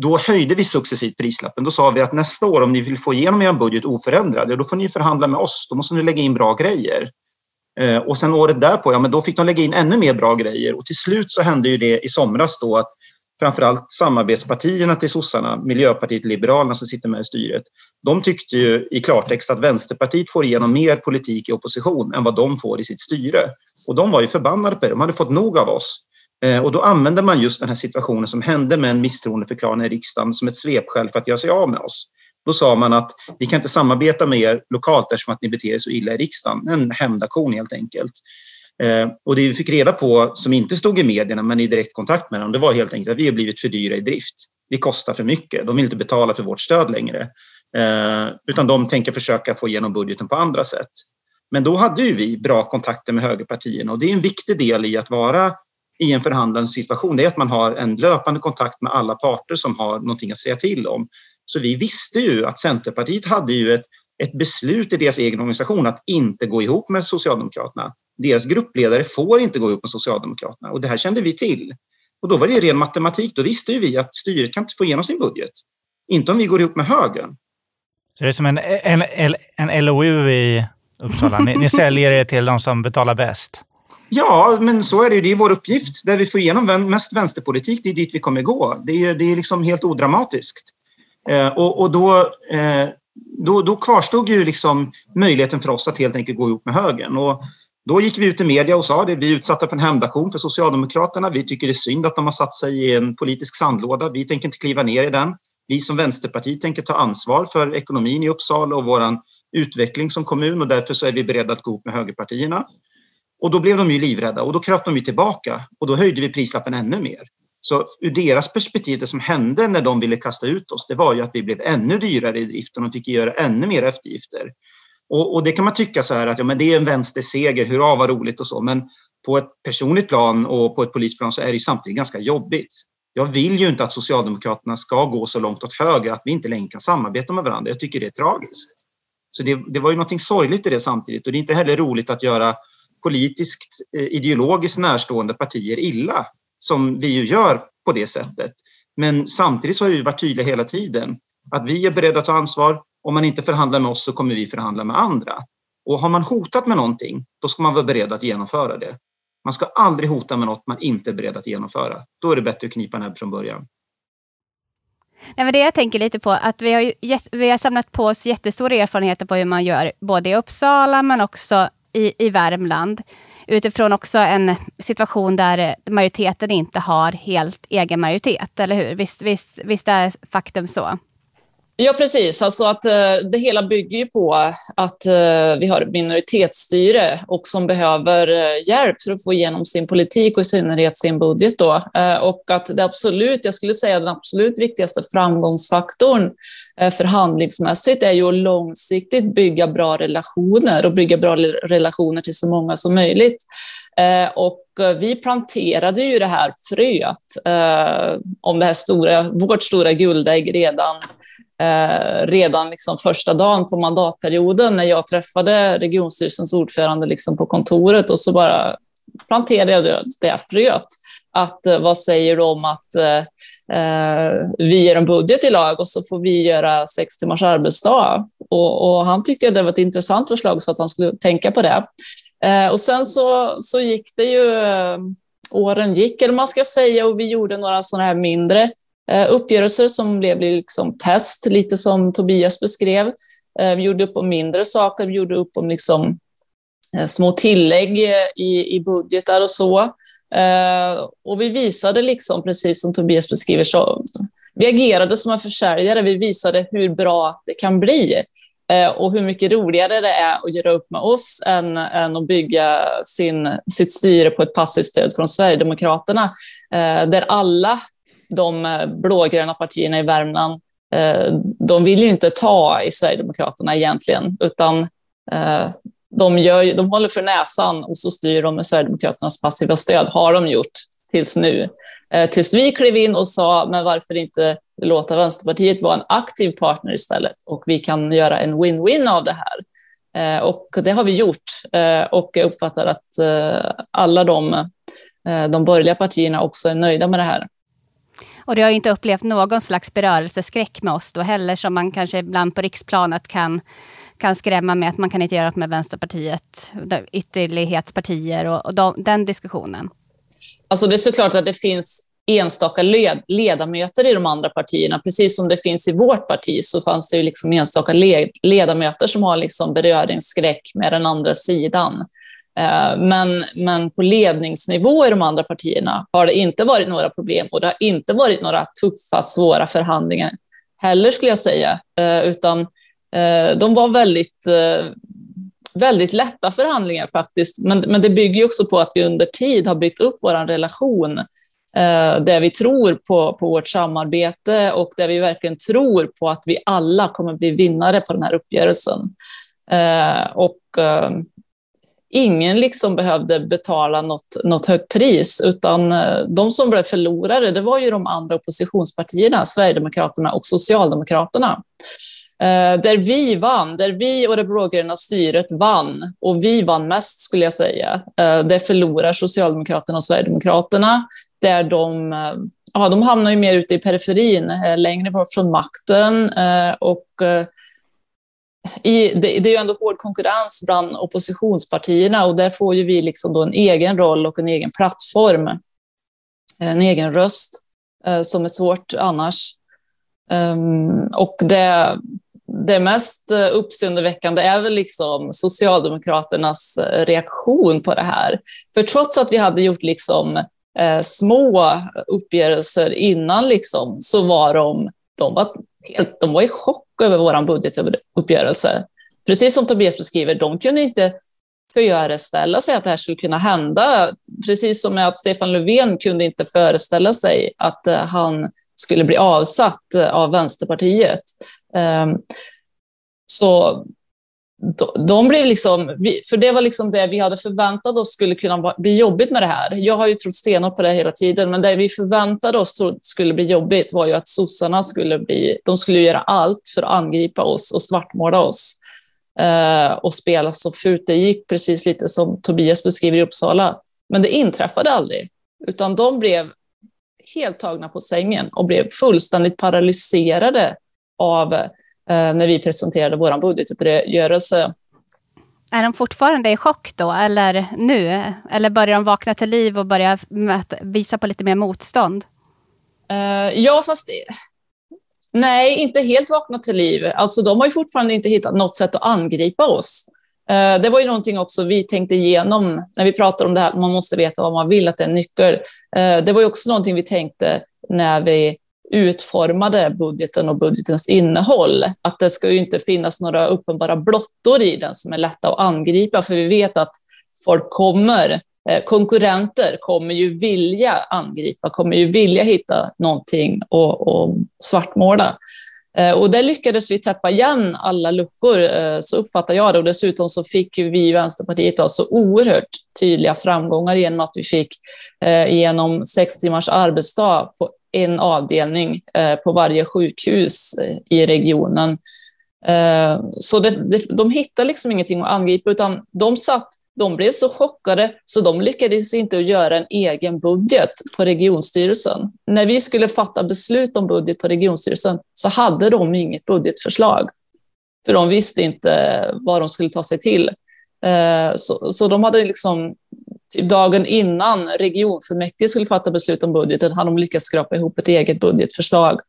S4: då höjde vi successivt prislappen. Då sa vi att nästa år om ni vill få igenom er budget oförändrad, då får ni förhandla med oss. Då måste ni lägga in bra grejer. Eh, och sen året därpå, ja men då fick de lägga in ännu mer bra grejer. Och till slut så hände ju det i somras då att framförallt samarbetspartierna till sossarna, Miljöpartiet och Liberalerna som sitter med i styret, de tyckte ju i klartext att Vänsterpartiet får igenom mer politik i opposition än vad de får i sitt styre. Och de var ju förbannade på det, de hade fått nog av oss. Eh, och då använde man just den här situationen som hände med en misstroendeförklaring i riksdagen som ett svepskäl för att göra sig av med oss. Då sa man att vi kan inte samarbeta med er lokalt eftersom att ni beter er så illa i riksdagen. En hämndaktion helt enkelt. Eh, och det vi fick reda på, som inte stod i medierna men i direktkontakt med dem, det var helt enkelt att vi har blivit för dyra i drift. Vi kostar för mycket. De vill inte betala för vårt stöd längre. Eh, utan de tänker försöka få igenom budgeten på andra sätt. Men då hade ju vi bra kontakter med högerpartierna och det är en viktig del i att vara i en förhandlande situation. Det är att man har en löpande kontakt med alla parter som har någonting att säga till om. Så vi visste ju att Centerpartiet hade ju ett, ett beslut i deras egen organisation att inte gå ihop med Socialdemokraterna deras gruppledare får inte gå ihop med Socialdemokraterna och det här kände vi till. Och då var det ren matematik. Då visste ju vi att styret kan inte få igenom sin budget. Inte om vi går ihop med högern.
S2: Så det är som en, en, en LOU i Uppsala. Ni, ni säljer det till de som betalar bäst.
S4: Ja, men så är det ju. Det är vår uppgift. Där vi får igenom mest vänsterpolitik, det är dit vi kommer gå. Det är, det är liksom helt odramatiskt. Eh, och, och då, eh, då, då kvarstod ju liksom möjligheten för oss att helt enkelt gå ihop med högern. Och då gick vi ut i media och sa det. Vi är utsatta för en hämndaktion för Socialdemokraterna. Vi tycker det är synd att de har satt sig i en politisk sandlåda. Vi tänker inte kliva ner i den. Vi som Vänsterparti tänker ta ansvar för ekonomin i Uppsala och vår utveckling som kommun och därför så är vi beredda att gå ihop med högerpartierna. Och då blev de ju livrädda och då kröp de ju tillbaka och då höjde vi prislappen ännu mer. Så ur deras perspektiv, det som hände när de ville kasta ut oss, det var ju att vi blev ännu dyrare i driften och fick göra ännu mer eftergifter. Och, och, det kan man tycka så här att ja, men det är en vänsterseger, hurra vad roligt och så. Men på ett personligt plan och på ett polisplan så är det samtidigt ganska jobbigt. Jag vill ju inte att Socialdemokraterna ska gå så långt åt höger att vi inte längre kan samarbeta med varandra. Jag tycker det är tragiskt. Så det, det var ju någonting sorgligt i det samtidigt och det är inte heller roligt att göra politiskt eh, ideologiskt närstående partier illa som vi ju gör på det sättet. Men samtidigt så har vi varit tydliga hela tiden att vi är beredda att ta ansvar om man inte förhandlar med oss så kommer vi förhandla med andra. Och har man hotat med någonting, då ska man vara beredd att genomföra det. Man ska aldrig hota med något man inte är beredd att genomföra. Då är det bättre att knipa näbb från början.
S1: Nej, men det jag tänker lite på, att vi har, vi har samlat på oss jättestora erfarenheter på hur man gör, både i Uppsala men också i, i Värmland. Utifrån också en situation där majoriteten inte har helt egen majoritet, eller hur? Visst, visst, visst är faktum så?
S3: Ja, precis. Alltså att eh, det hela bygger ju på att eh, vi har ett minoritetsstyre och som behöver eh, hjälp för att få igenom sin politik och i synnerhet sin budget. Då. Eh, och att det absolut, jag skulle säga den absolut viktigaste framgångsfaktorn eh, förhandlingsmässigt är ju att långsiktigt bygga bra relationer och bygga bra relationer till så många som möjligt. Eh, och vi planterade ju det här fröet om det här stora, vårt stora guldägg redan eh, redan liksom första dagen på mandatperioden när jag träffade regionstyrelsens ordförande liksom på kontoret och så bara planterade jag det, det fröet. Att eh, vad säger du om att eh, eh, vi gör en budget i lag och så får vi göra sex timmars arbetsdag. Och, och, han tyckte att det var ett intressant förslag så att han skulle tänka på det. Eh, och sen så, så gick det ju, eh, åren gick eller man ska säga och vi gjorde några sådana här mindre Eh, uppgörelser som blev liksom test, lite som Tobias beskrev. Eh, vi gjorde upp om mindre saker, vi gjorde upp om liksom eh, små tillägg i, i budgetar och så. Och vi visade, liksom, precis som Tobias beskriver, så vi agerade som en försäljare. Vi visade hur bra det kan bli. och hur mycket roligare det är att göra upp med oss än, än att bygga sin, sitt styre på ett passivt stöd från Sverigedemokraterna, där alla de eh, blågröna partierna i Värmland, eh, de vill ju inte ta i Sverigedemokraterna egentligen, utan eh, de, gör, de håller för näsan och så styr de med Sverigedemokraternas passiva stöd, har de gjort tills nu. Tills vi klev in och sa, men varför inte låta Vänsterpartiet vara en aktiv partner istället och vi kan göra en win-win av det här. Och det har vi gjort och jag uppfattar att alla de, de borgerliga partierna också är nöjda med det här.
S1: Och du har inte upplevt någon slags berörelseskräck med oss då heller, som man kanske ibland på riksplanet kan kan skrämma med att man kan inte göra upp med Vänsterpartiet, ytterlighetspartier och, och de, den diskussionen?
S3: Alltså det är såklart att det finns enstaka led, ledamöter i de andra partierna. Precis som det finns i vårt parti så fanns det ju liksom enstaka led, ledamöter som har liksom beröringsskräck med den andra sidan. Eh, men, men på ledningsnivå i de andra partierna har det inte varit några problem och det har inte varit några tuffa, svåra förhandlingar heller skulle jag säga, eh, utan eh, de var väldigt, väldigt lätta förhandlingar faktiskt, men, men det bygger också på att vi under tid har byggt upp vår relation där vi tror på, på vårt samarbete och där vi verkligen tror på att vi alla kommer bli vinnare på den här uppgörelsen. Och ingen liksom behövde betala något, något högt pris, utan eh, de som blev förlorare, det var ju de andra oppositionspartierna, Sverigedemokraterna och Socialdemokraterna. Eh, där vi vann, där vi och det blågröna styret vann, och vi vann mest skulle jag säga. Eh, det förlorar Socialdemokraterna och Sverigedemokraterna, där de, eh, ja, de hamnar ju mer ute i periferin, eh, längre bort från makten. och i, det, det, är ju ändå hård konkurrens bland oppositionspartierna och där får ju vi liksom då en egen roll och en egen plattform, eh, en egen röst, eh, som är svårt annars. Um, och det, det mest eh, uppseendeväckande är väl liksom Socialdemokraternas reaktion på det här. För trots att vi hade gjort liksom, eh, små uppgörelser innan liksom, så var de, de, var helt, de var i chock över vår budgetuppgörelse. Precis som Tobias beskriver, de kunde inte föreställa sig att det här skulle kunna hända. Precis som att Stefan Löfven kunde inte föreställa sig att eh, han skulle bli avsatt eh, av Vänsterpartiet. Ehm, så de blev liksom, för det var liksom det vi hade förväntat oss skulle kunna bli jobbigt med det här. Jag har ju trott stenhårt på det hela tiden, men det vi förväntade oss skulle bli jobbigt var ju att sossarna skulle bli, de skulle göra allt för att angripa oss och svartmåla oss eh, och spela så fult det gick, precis lite som Tobias beskriver i Uppsala. Men det inträffade aldrig, utan de blev helt tagna på sängen och blev fullständigt paralyserade av eh, när vi presenterade vår budgetuppgörelse.
S1: Är de fortfarande i chock då, eller nu? Eller börjar de vakna till liv och börja visa på lite mer motstånd?
S3: Uh, ja, fast det, nej, inte helt vakna till liv. Alltså, de har ju fortfarande inte hittat något sätt att angripa oss. Uh, det var ju någonting också vi tänkte igenom när vi pratade om det här, man måste veta vad man vill, att det är en nyckel. Det var ju också någonting vi tänkte när vi utformade budgeten och budgetens innehåll. Att det ska ju inte finnas några uppenbara blottor i den som är lätta att angripa, för vi vet att folk kommer, eh, konkurrenter kommer ju vilja angripa, kommer ju vilja hitta någonting och, och svartmåla. Eh, och där lyckades vi täppa igen alla luckor, eh, så uppfattar jag det. Och dessutom så fick vi i Vänsterpartiet så oerhört tydliga framgångar genom att vi fick igenom sex timmars arbetsdag på en avdelning eh, på varje sjukhus i regionen. Eh, så det, det, de hittade liksom ingenting att angripa, utan de satt de blev så chockade så de lyckades inte göra en egen budget på regionstyrelsen. När vi skulle fatta beslut om budget på regionstyrelsen så hade de inget budgetförslag. För de visste inte vad de skulle ta sig till. Eh, så, så de hade liksom Typ dagen innan regionfullmäktige skulle fatta beslut om budgeten hade de lyckats skrapa ihop ett eget budgetförslag.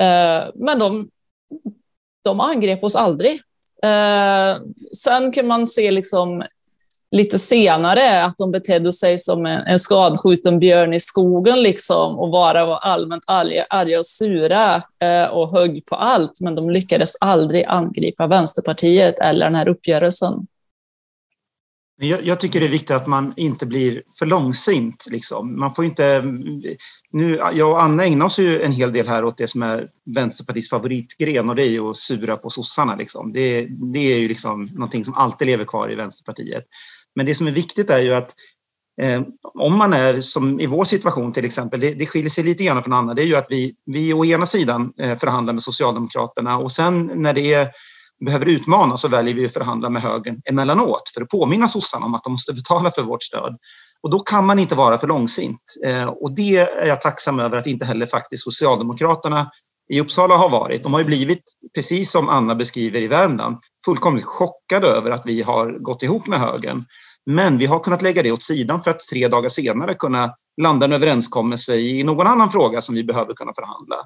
S3: Eh, men de, de angrep oss aldrig. Eh, sen kan man se liksom lite senare att de betedde sig som en, en skadskjuten björn i skogen liksom och bara var allmänt arga, arga och sura eh, och högg på allt, men de lyckades aldrig angripa Vänsterpartiet eller den här uppgörelsen.
S4: Jag, jag, tycker det är viktigt att man inte blir för långsint. Liksom. Man får inte, nu, jag och Anna ägnar oss ju en hel del här åt det som är Vänsterpartiets favoritgren och det är ju att sura på sossarna. Liksom. Det, det är ju liksom någonting som alltid lever kvar i Vänsterpartiet. Men det som är viktigt är ju att eh, om man är som i vår situation till exempel, det, det skiljer sig lite grann från andra, det är ju att vi, vi å ena sidan eh, förhandlar med Socialdemokraterna och sen när det är behöver utmana så väljer vi att förhandla med högern emellanåt för att påminna sossarna om att de måste betala för vårt stöd. Och då kan man inte vara för långsint. Eh, och det är jag tacksam över att inte heller faktiskt Socialdemokraterna i Uppsala har varit. De har ju blivit, precis som Anna beskriver i Värmland, fullkomligt chockade över att vi har gått ihop med högern. Men vi har kunnat lägga det åt sidan för att tre dagar senare kunna landa en överenskommelse i någon annan fråga som vi behöver kunna förhandla.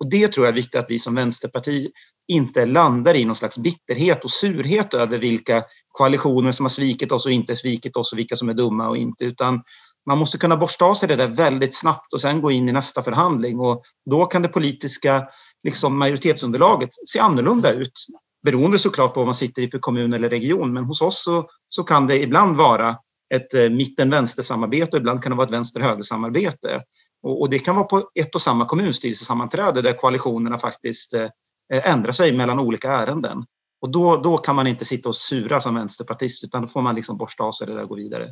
S4: Och det tror jag är viktigt att vi som vänsterparti inte landar i någon slags bitterhet och surhet över vilka koalitioner som har svikit oss och inte svikit oss och vilka som är dumma och inte, utan man måste kunna borsta av sig det där väldigt snabbt och sen gå in i nästa förhandling och då kan det politiska liksom, majoritetsunderlaget se annorlunda ut. Beroende såklart på vad man sitter i för kommun eller region, men hos oss så, så kan det ibland vara ett eh, mitten-vänster-samarbete och ibland kan det vara ett vänster-höger-samarbete. Och, och, det kan vara på ett och samma kommunstyrelsesammanträde där koalitionerna faktiskt eh, ändrar sig mellan olika ärenden. Och då, då kan man inte sitta och sura som vänsterpartist utan då får man liksom borsta av sig det där och gå vidare.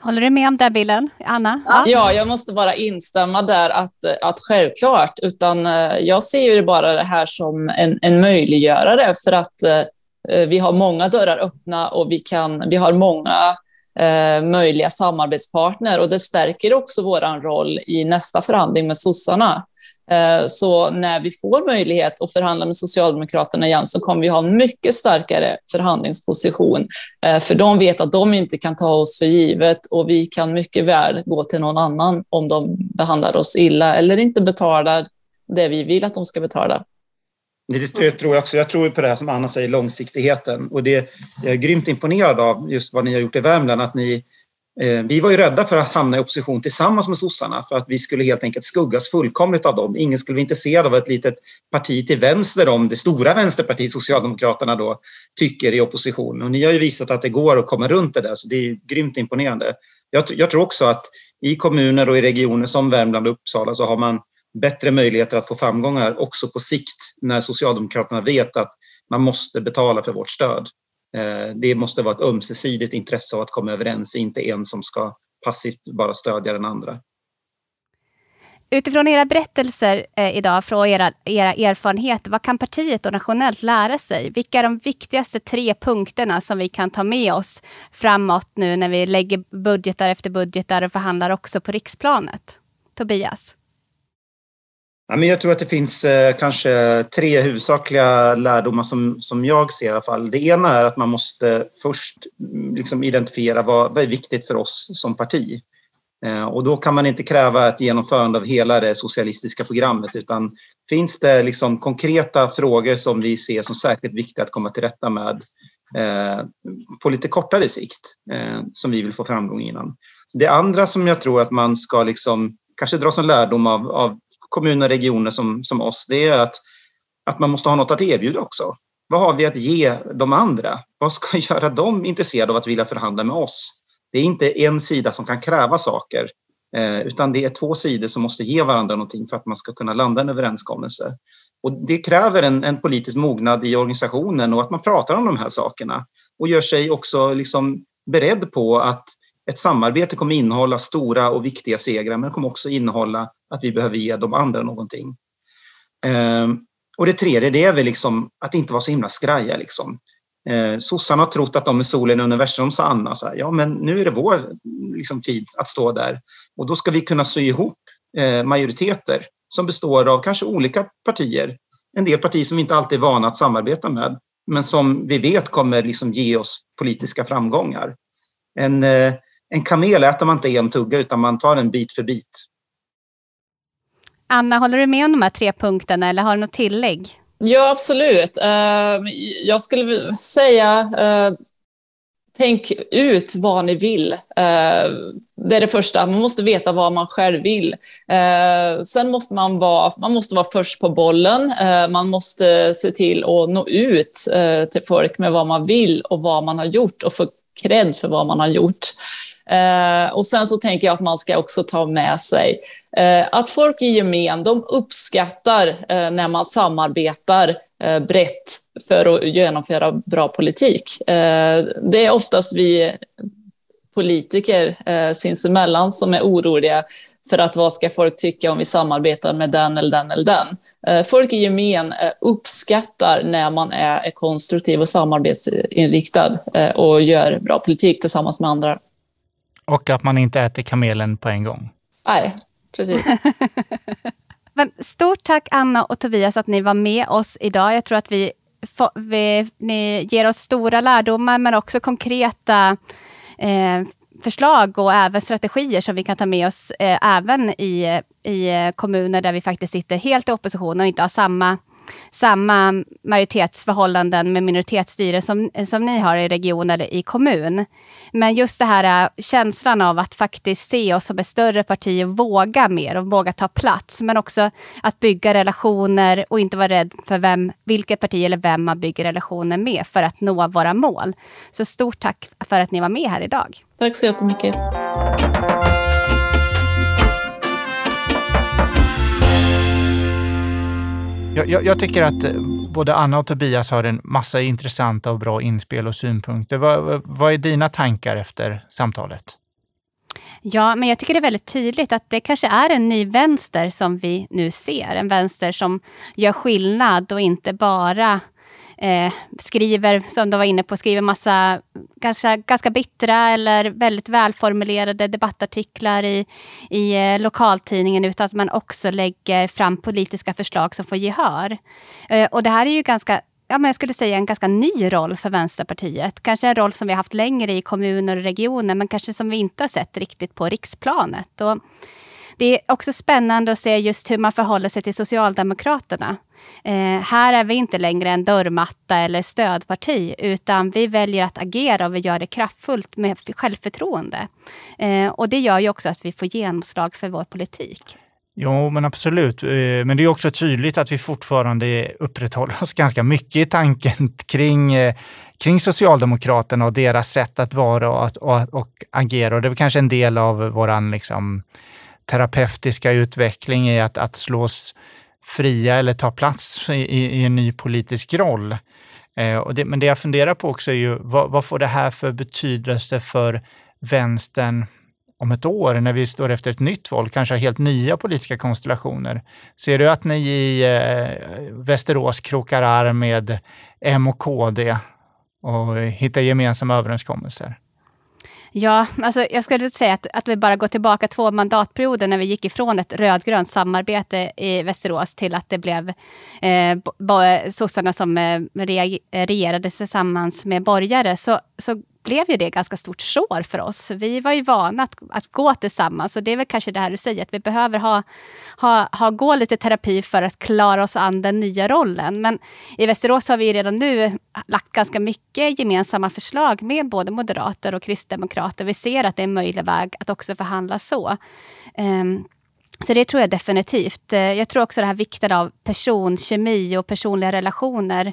S1: Håller du med om det, bilden? Anna?
S3: Ja. ja, jag måste bara instämma där att, att självklart, utan eh, jag ser ju bara det här som en, en möjliggörare för att eh, Eh, vi har många dörrar öppna och vi, kan, vi har många eh, möjliga samarbetspartner och det stärker också vår roll i nästa förhandling med sossarna. Eh, så när vi får möjlighet att förhandla med Socialdemokraterna igen så kommer vi ha en mycket starkare förhandlingsposition. Eh, för de vet att de inte kan ta oss för givet och vi kan mycket väl gå till någon annan om de behandlar oss illa eller inte betalar det vi vill att de ska betala.
S4: Det tror jag också. Jag tror på det här som Anna säger, långsiktigheten. Och det, jag är grymt imponerad av just vad ni har gjort i Värmland. Att ni Eh, vi var ju rädda för att hamna i opposition tillsammans med sossarna för att vi skulle helt enkelt skuggas fullkomligt av dem. Ingen skulle vara intresserad av ett litet parti till vänster om det stora vänsterpartiet Socialdemokraterna då tycker i opposition. Och ni har ju visat att det går att komma runt det där så det är grymt imponerande. Jag, jag tror också att i kommuner och i regioner som Värmland och Uppsala så har man bättre möjligheter att få framgångar också på sikt när Socialdemokraterna vet att man måste betala för vårt stöd. Eh, det måste vara ett ömsesidigt intresse av att komma överens, inte en som ska passivt bara stödja den andra.
S1: Utifrån era berättelser eh, idag, från era, era erfarenheter, vad kan partiet och nationellt lära sig? Vilka är de viktigaste tre punkterna som vi kan ta med oss framåt nu när vi lägger budgetar efter budgetar och förhandlar också på riksplanet? Tobias?
S4: Ja, men jag tror att det finns eh, kanske tre huvudsakliga lärdomar som, som jag ser i alla fall. Det ena är att man måste först mm, liksom identifiera vad, vad är viktigt för oss som parti. Eh, och då kan man inte kräva ett genomförande av hela det socialistiska programmet utan finns det liksom konkreta frågor som vi ser som särskilt viktiga att komma till rätta med eh, på lite kortare sikt eh, som vi vill få framgång innan. Det andra som jag tror att man ska liksom kanske dra som lärdom av, av kommuner och regioner som, som oss, det är att, att man måste ha något att erbjuda också. Vad har vi att ge de andra? Vad ska *laughs* göra dem intresserade av att vilja förhandla med oss? Det är inte en sida som kan kräva saker, eh, utan det är två sidor som måste ge varandra någonting för att man ska kunna landa en överenskommelse. Och det kräver en, en politisk mognad i organisationen och att man pratar om de här sakerna och gör sig också liksom beredd på att ett samarbete kommer innehålla stora och viktiga segrar men kommer också innehålla att vi behöver ge de andra någonting. Ehm, och det tredje det är väl liksom att inte vara så himla skraja. Liksom. Ehm, sossarna har trott att de är solen i universum, sa Anna. Så här, ja, men nu är det vår liksom, tid att stå där. Och då ska vi kunna sy ihop eh, majoriteter som består av kanske olika partier. En del partier som vi inte alltid är vana att samarbeta med, men som vi vet kommer liksom ge oss politiska framgångar. En, eh, en kamel äter man inte en tugga utan man tar en bit för bit.
S1: Anna, håller du med om de här tre punkterna eller har du något tillägg?
S3: Ja, absolut. Eh, jag skulle säga eh, tänk ut vad ni vill. Eh, det är det första, man måste veta vad man själv vill. Eh, sen måste man vara, man måste vara först på bollen. Eh, man måste se till att nå ut till folk med vad man vill och vad man har gjort och få cred för vad man har gjort. Eh, och sen så tänker jag att man ska också ta med sig eh, att folk i gemen, de uppskattar eh, när man samarbetar brett för att genomföra bra politik. Det är oftast vi politiker eh, sinsemellan som är oroliga för att vad ska folk tycka om vi samarbetar med den eller den eller den. Folk i gemen uppskattar när man är, konstruktiv och samarbetsinriktad och gör bra politik tillsammans med andra.
S2: Och att man inte äter kamelen på en gång.
S3: Nej, precis. *laughs*
S1: Men stort tack Anna och Tobias att ni var med oss idag. Jag tror att vi, vi ni ger oss stora lärdomar men också konkreta eh, förslag och även strategier som vi kan ta med oss eh, även i, i kommuner där vi faktiskt sitter helt i opposition och inte har samma samma majoritetsförhållanden med minoritetsstyre som, som ni har i region eller i kommun. Men just det här äh, känslan av att faktiskt se oss som ett större parti och våga mer och våga ta plats. Men också att bygga relationer och inte vara rädd för vem, vilket parti eller vem man bygger relationer med för att nå våra mål. Så stort tack för att ni var med här idag.
S3: Tack så jättemycket.
S2: Jag, jag, jag, tycker att eh, både Anna och Tobias har en massa intressanta och bra inspel och synpunkter. Vad, vad är dina tankar efter samtalet?
S1: Ja, men jag tycker det är väldigt tydligt att det kanske är en ny vänster som vi nu ser. En vänster som gör skillnad och inte bara eh, skriver, som de var inne på, skriver massa ganska, ganska bittra eller väldigt välformulerade debattartiklar i, i eh, lokaltidningen, utan att man också lägger fram politiska förslag som får gehör. Eh, och det här är ju ganska ja, men jag skulle säga en ganska ny roll för Vänsterpartiet. Kanske en roll som vi har haft längre i kommuner och regioner, men kanske som vi inte har sett riktigt på riksplanet. Och det är också spännande att se just hur man förhåller sig till Socialdemokraterna. Eh, här är vi inte längre en dörrmatta eller stödparti, utan vi väljer att agera och vi gör det kraftfullt med självförtroende. Eh, och det gör ju också att vi får genomslag för vår politik.
S2: Jo, men absolut. Eh, men det är också tydligt att vi fortfarande upprätthåller oss ganska mycket i tanken kring, eh, kring Socialdemokraterna och deras sätt att vara och, och, och agera. Och det är kanske en del av våran liksom, terapeutiska utveckling i att, att slås fria eller ta plats i, i en ny politisk roll. Eh, och det, men det jag funderar på också är ju vad, vad får det här för betydelse för vänstern om ett år när vi står efter ett nytt val, kanske helt nya politiska konstellationer. Ser du att ni i eh, Västerås krokar arm med M och KD och hittar gemensamma överenskommelser?
S1: Ja, alltså jag skulle säga att, att vi bara går tillbaka två mandatperioder när vi gick ifrån ett rödgrönt samarbete i Västerås till att det blev eh, sossarna som eh, regerade tillsammans med borgare. Så, så blev ju det ganska stort sår för oss. Vi var ju vana att, att gå tillsammans och det är väl kanske det här du säger, att vi behöver ha, ha, ha, gå lite terapi för att klara oss an den nya rollen. Men i Västerås har vi redan nu lagt ganska mycket gemensamma förslag med både moderater och kristdemokrater. Vi ser att det är en möjlig väg att också förhandla så. Um, så det tror jag definitivt. Eh, jag tror också det här vikten av personkemi och personliga relationer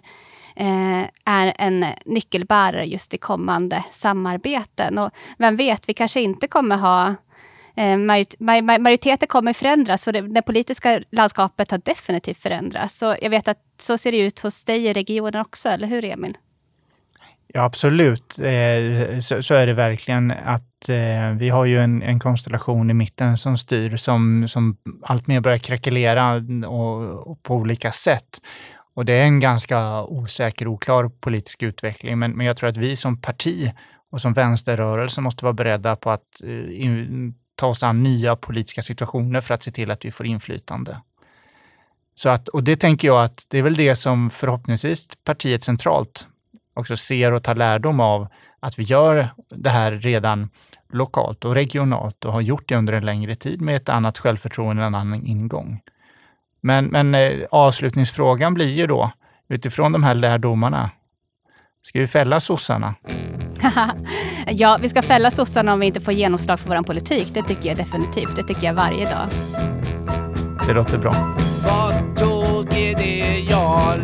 S1: Eh, är en nyckelbärare just i kommande samarbeten. Och vem vet, vi kanske inte kommer ha eh, Majoriteter Majoriteten kommer förändras och det, det politiska landskapet har definitivt förändrats. Så jag vet att så ser det ut hos dig i regionen också, eller hur Emil?
S2: Ja, absolut. Eh, så, så, är det verkligen. att eh, Vi har ju en, en, konstellation i mitten som styr, som, som allt mer börjar krackelera och, och på olika sätt. Och det är en ganska osäker, oklar politisk utveckling. Men, men jag tror att vi som parti och som vänsterrörelse måste vara beredda på att eh, in, ta oss an nya politiska situationer för att se till att vi får inflytande. Så att, och det tänker jag att det är väl det som förhoppningsvis partiet centralt också ser och tar lärdom av att vi gör det här redan lokalt och regionalt och har gjort det under en längre tid med ett annat självförtroende, en annan ingång. Men, men eh, avslutningsfrågan blir ju då, utifrån de här lärdomarna, ska vi fälla sossarna? *laughs*
S1: ja, vi ska fälla sossarna om vi inte får genomslag för vår politik. Det tycker jag definitivt. Det tycker jag varje dag.
S2: Det låter bra.
S5: Vad tog det jag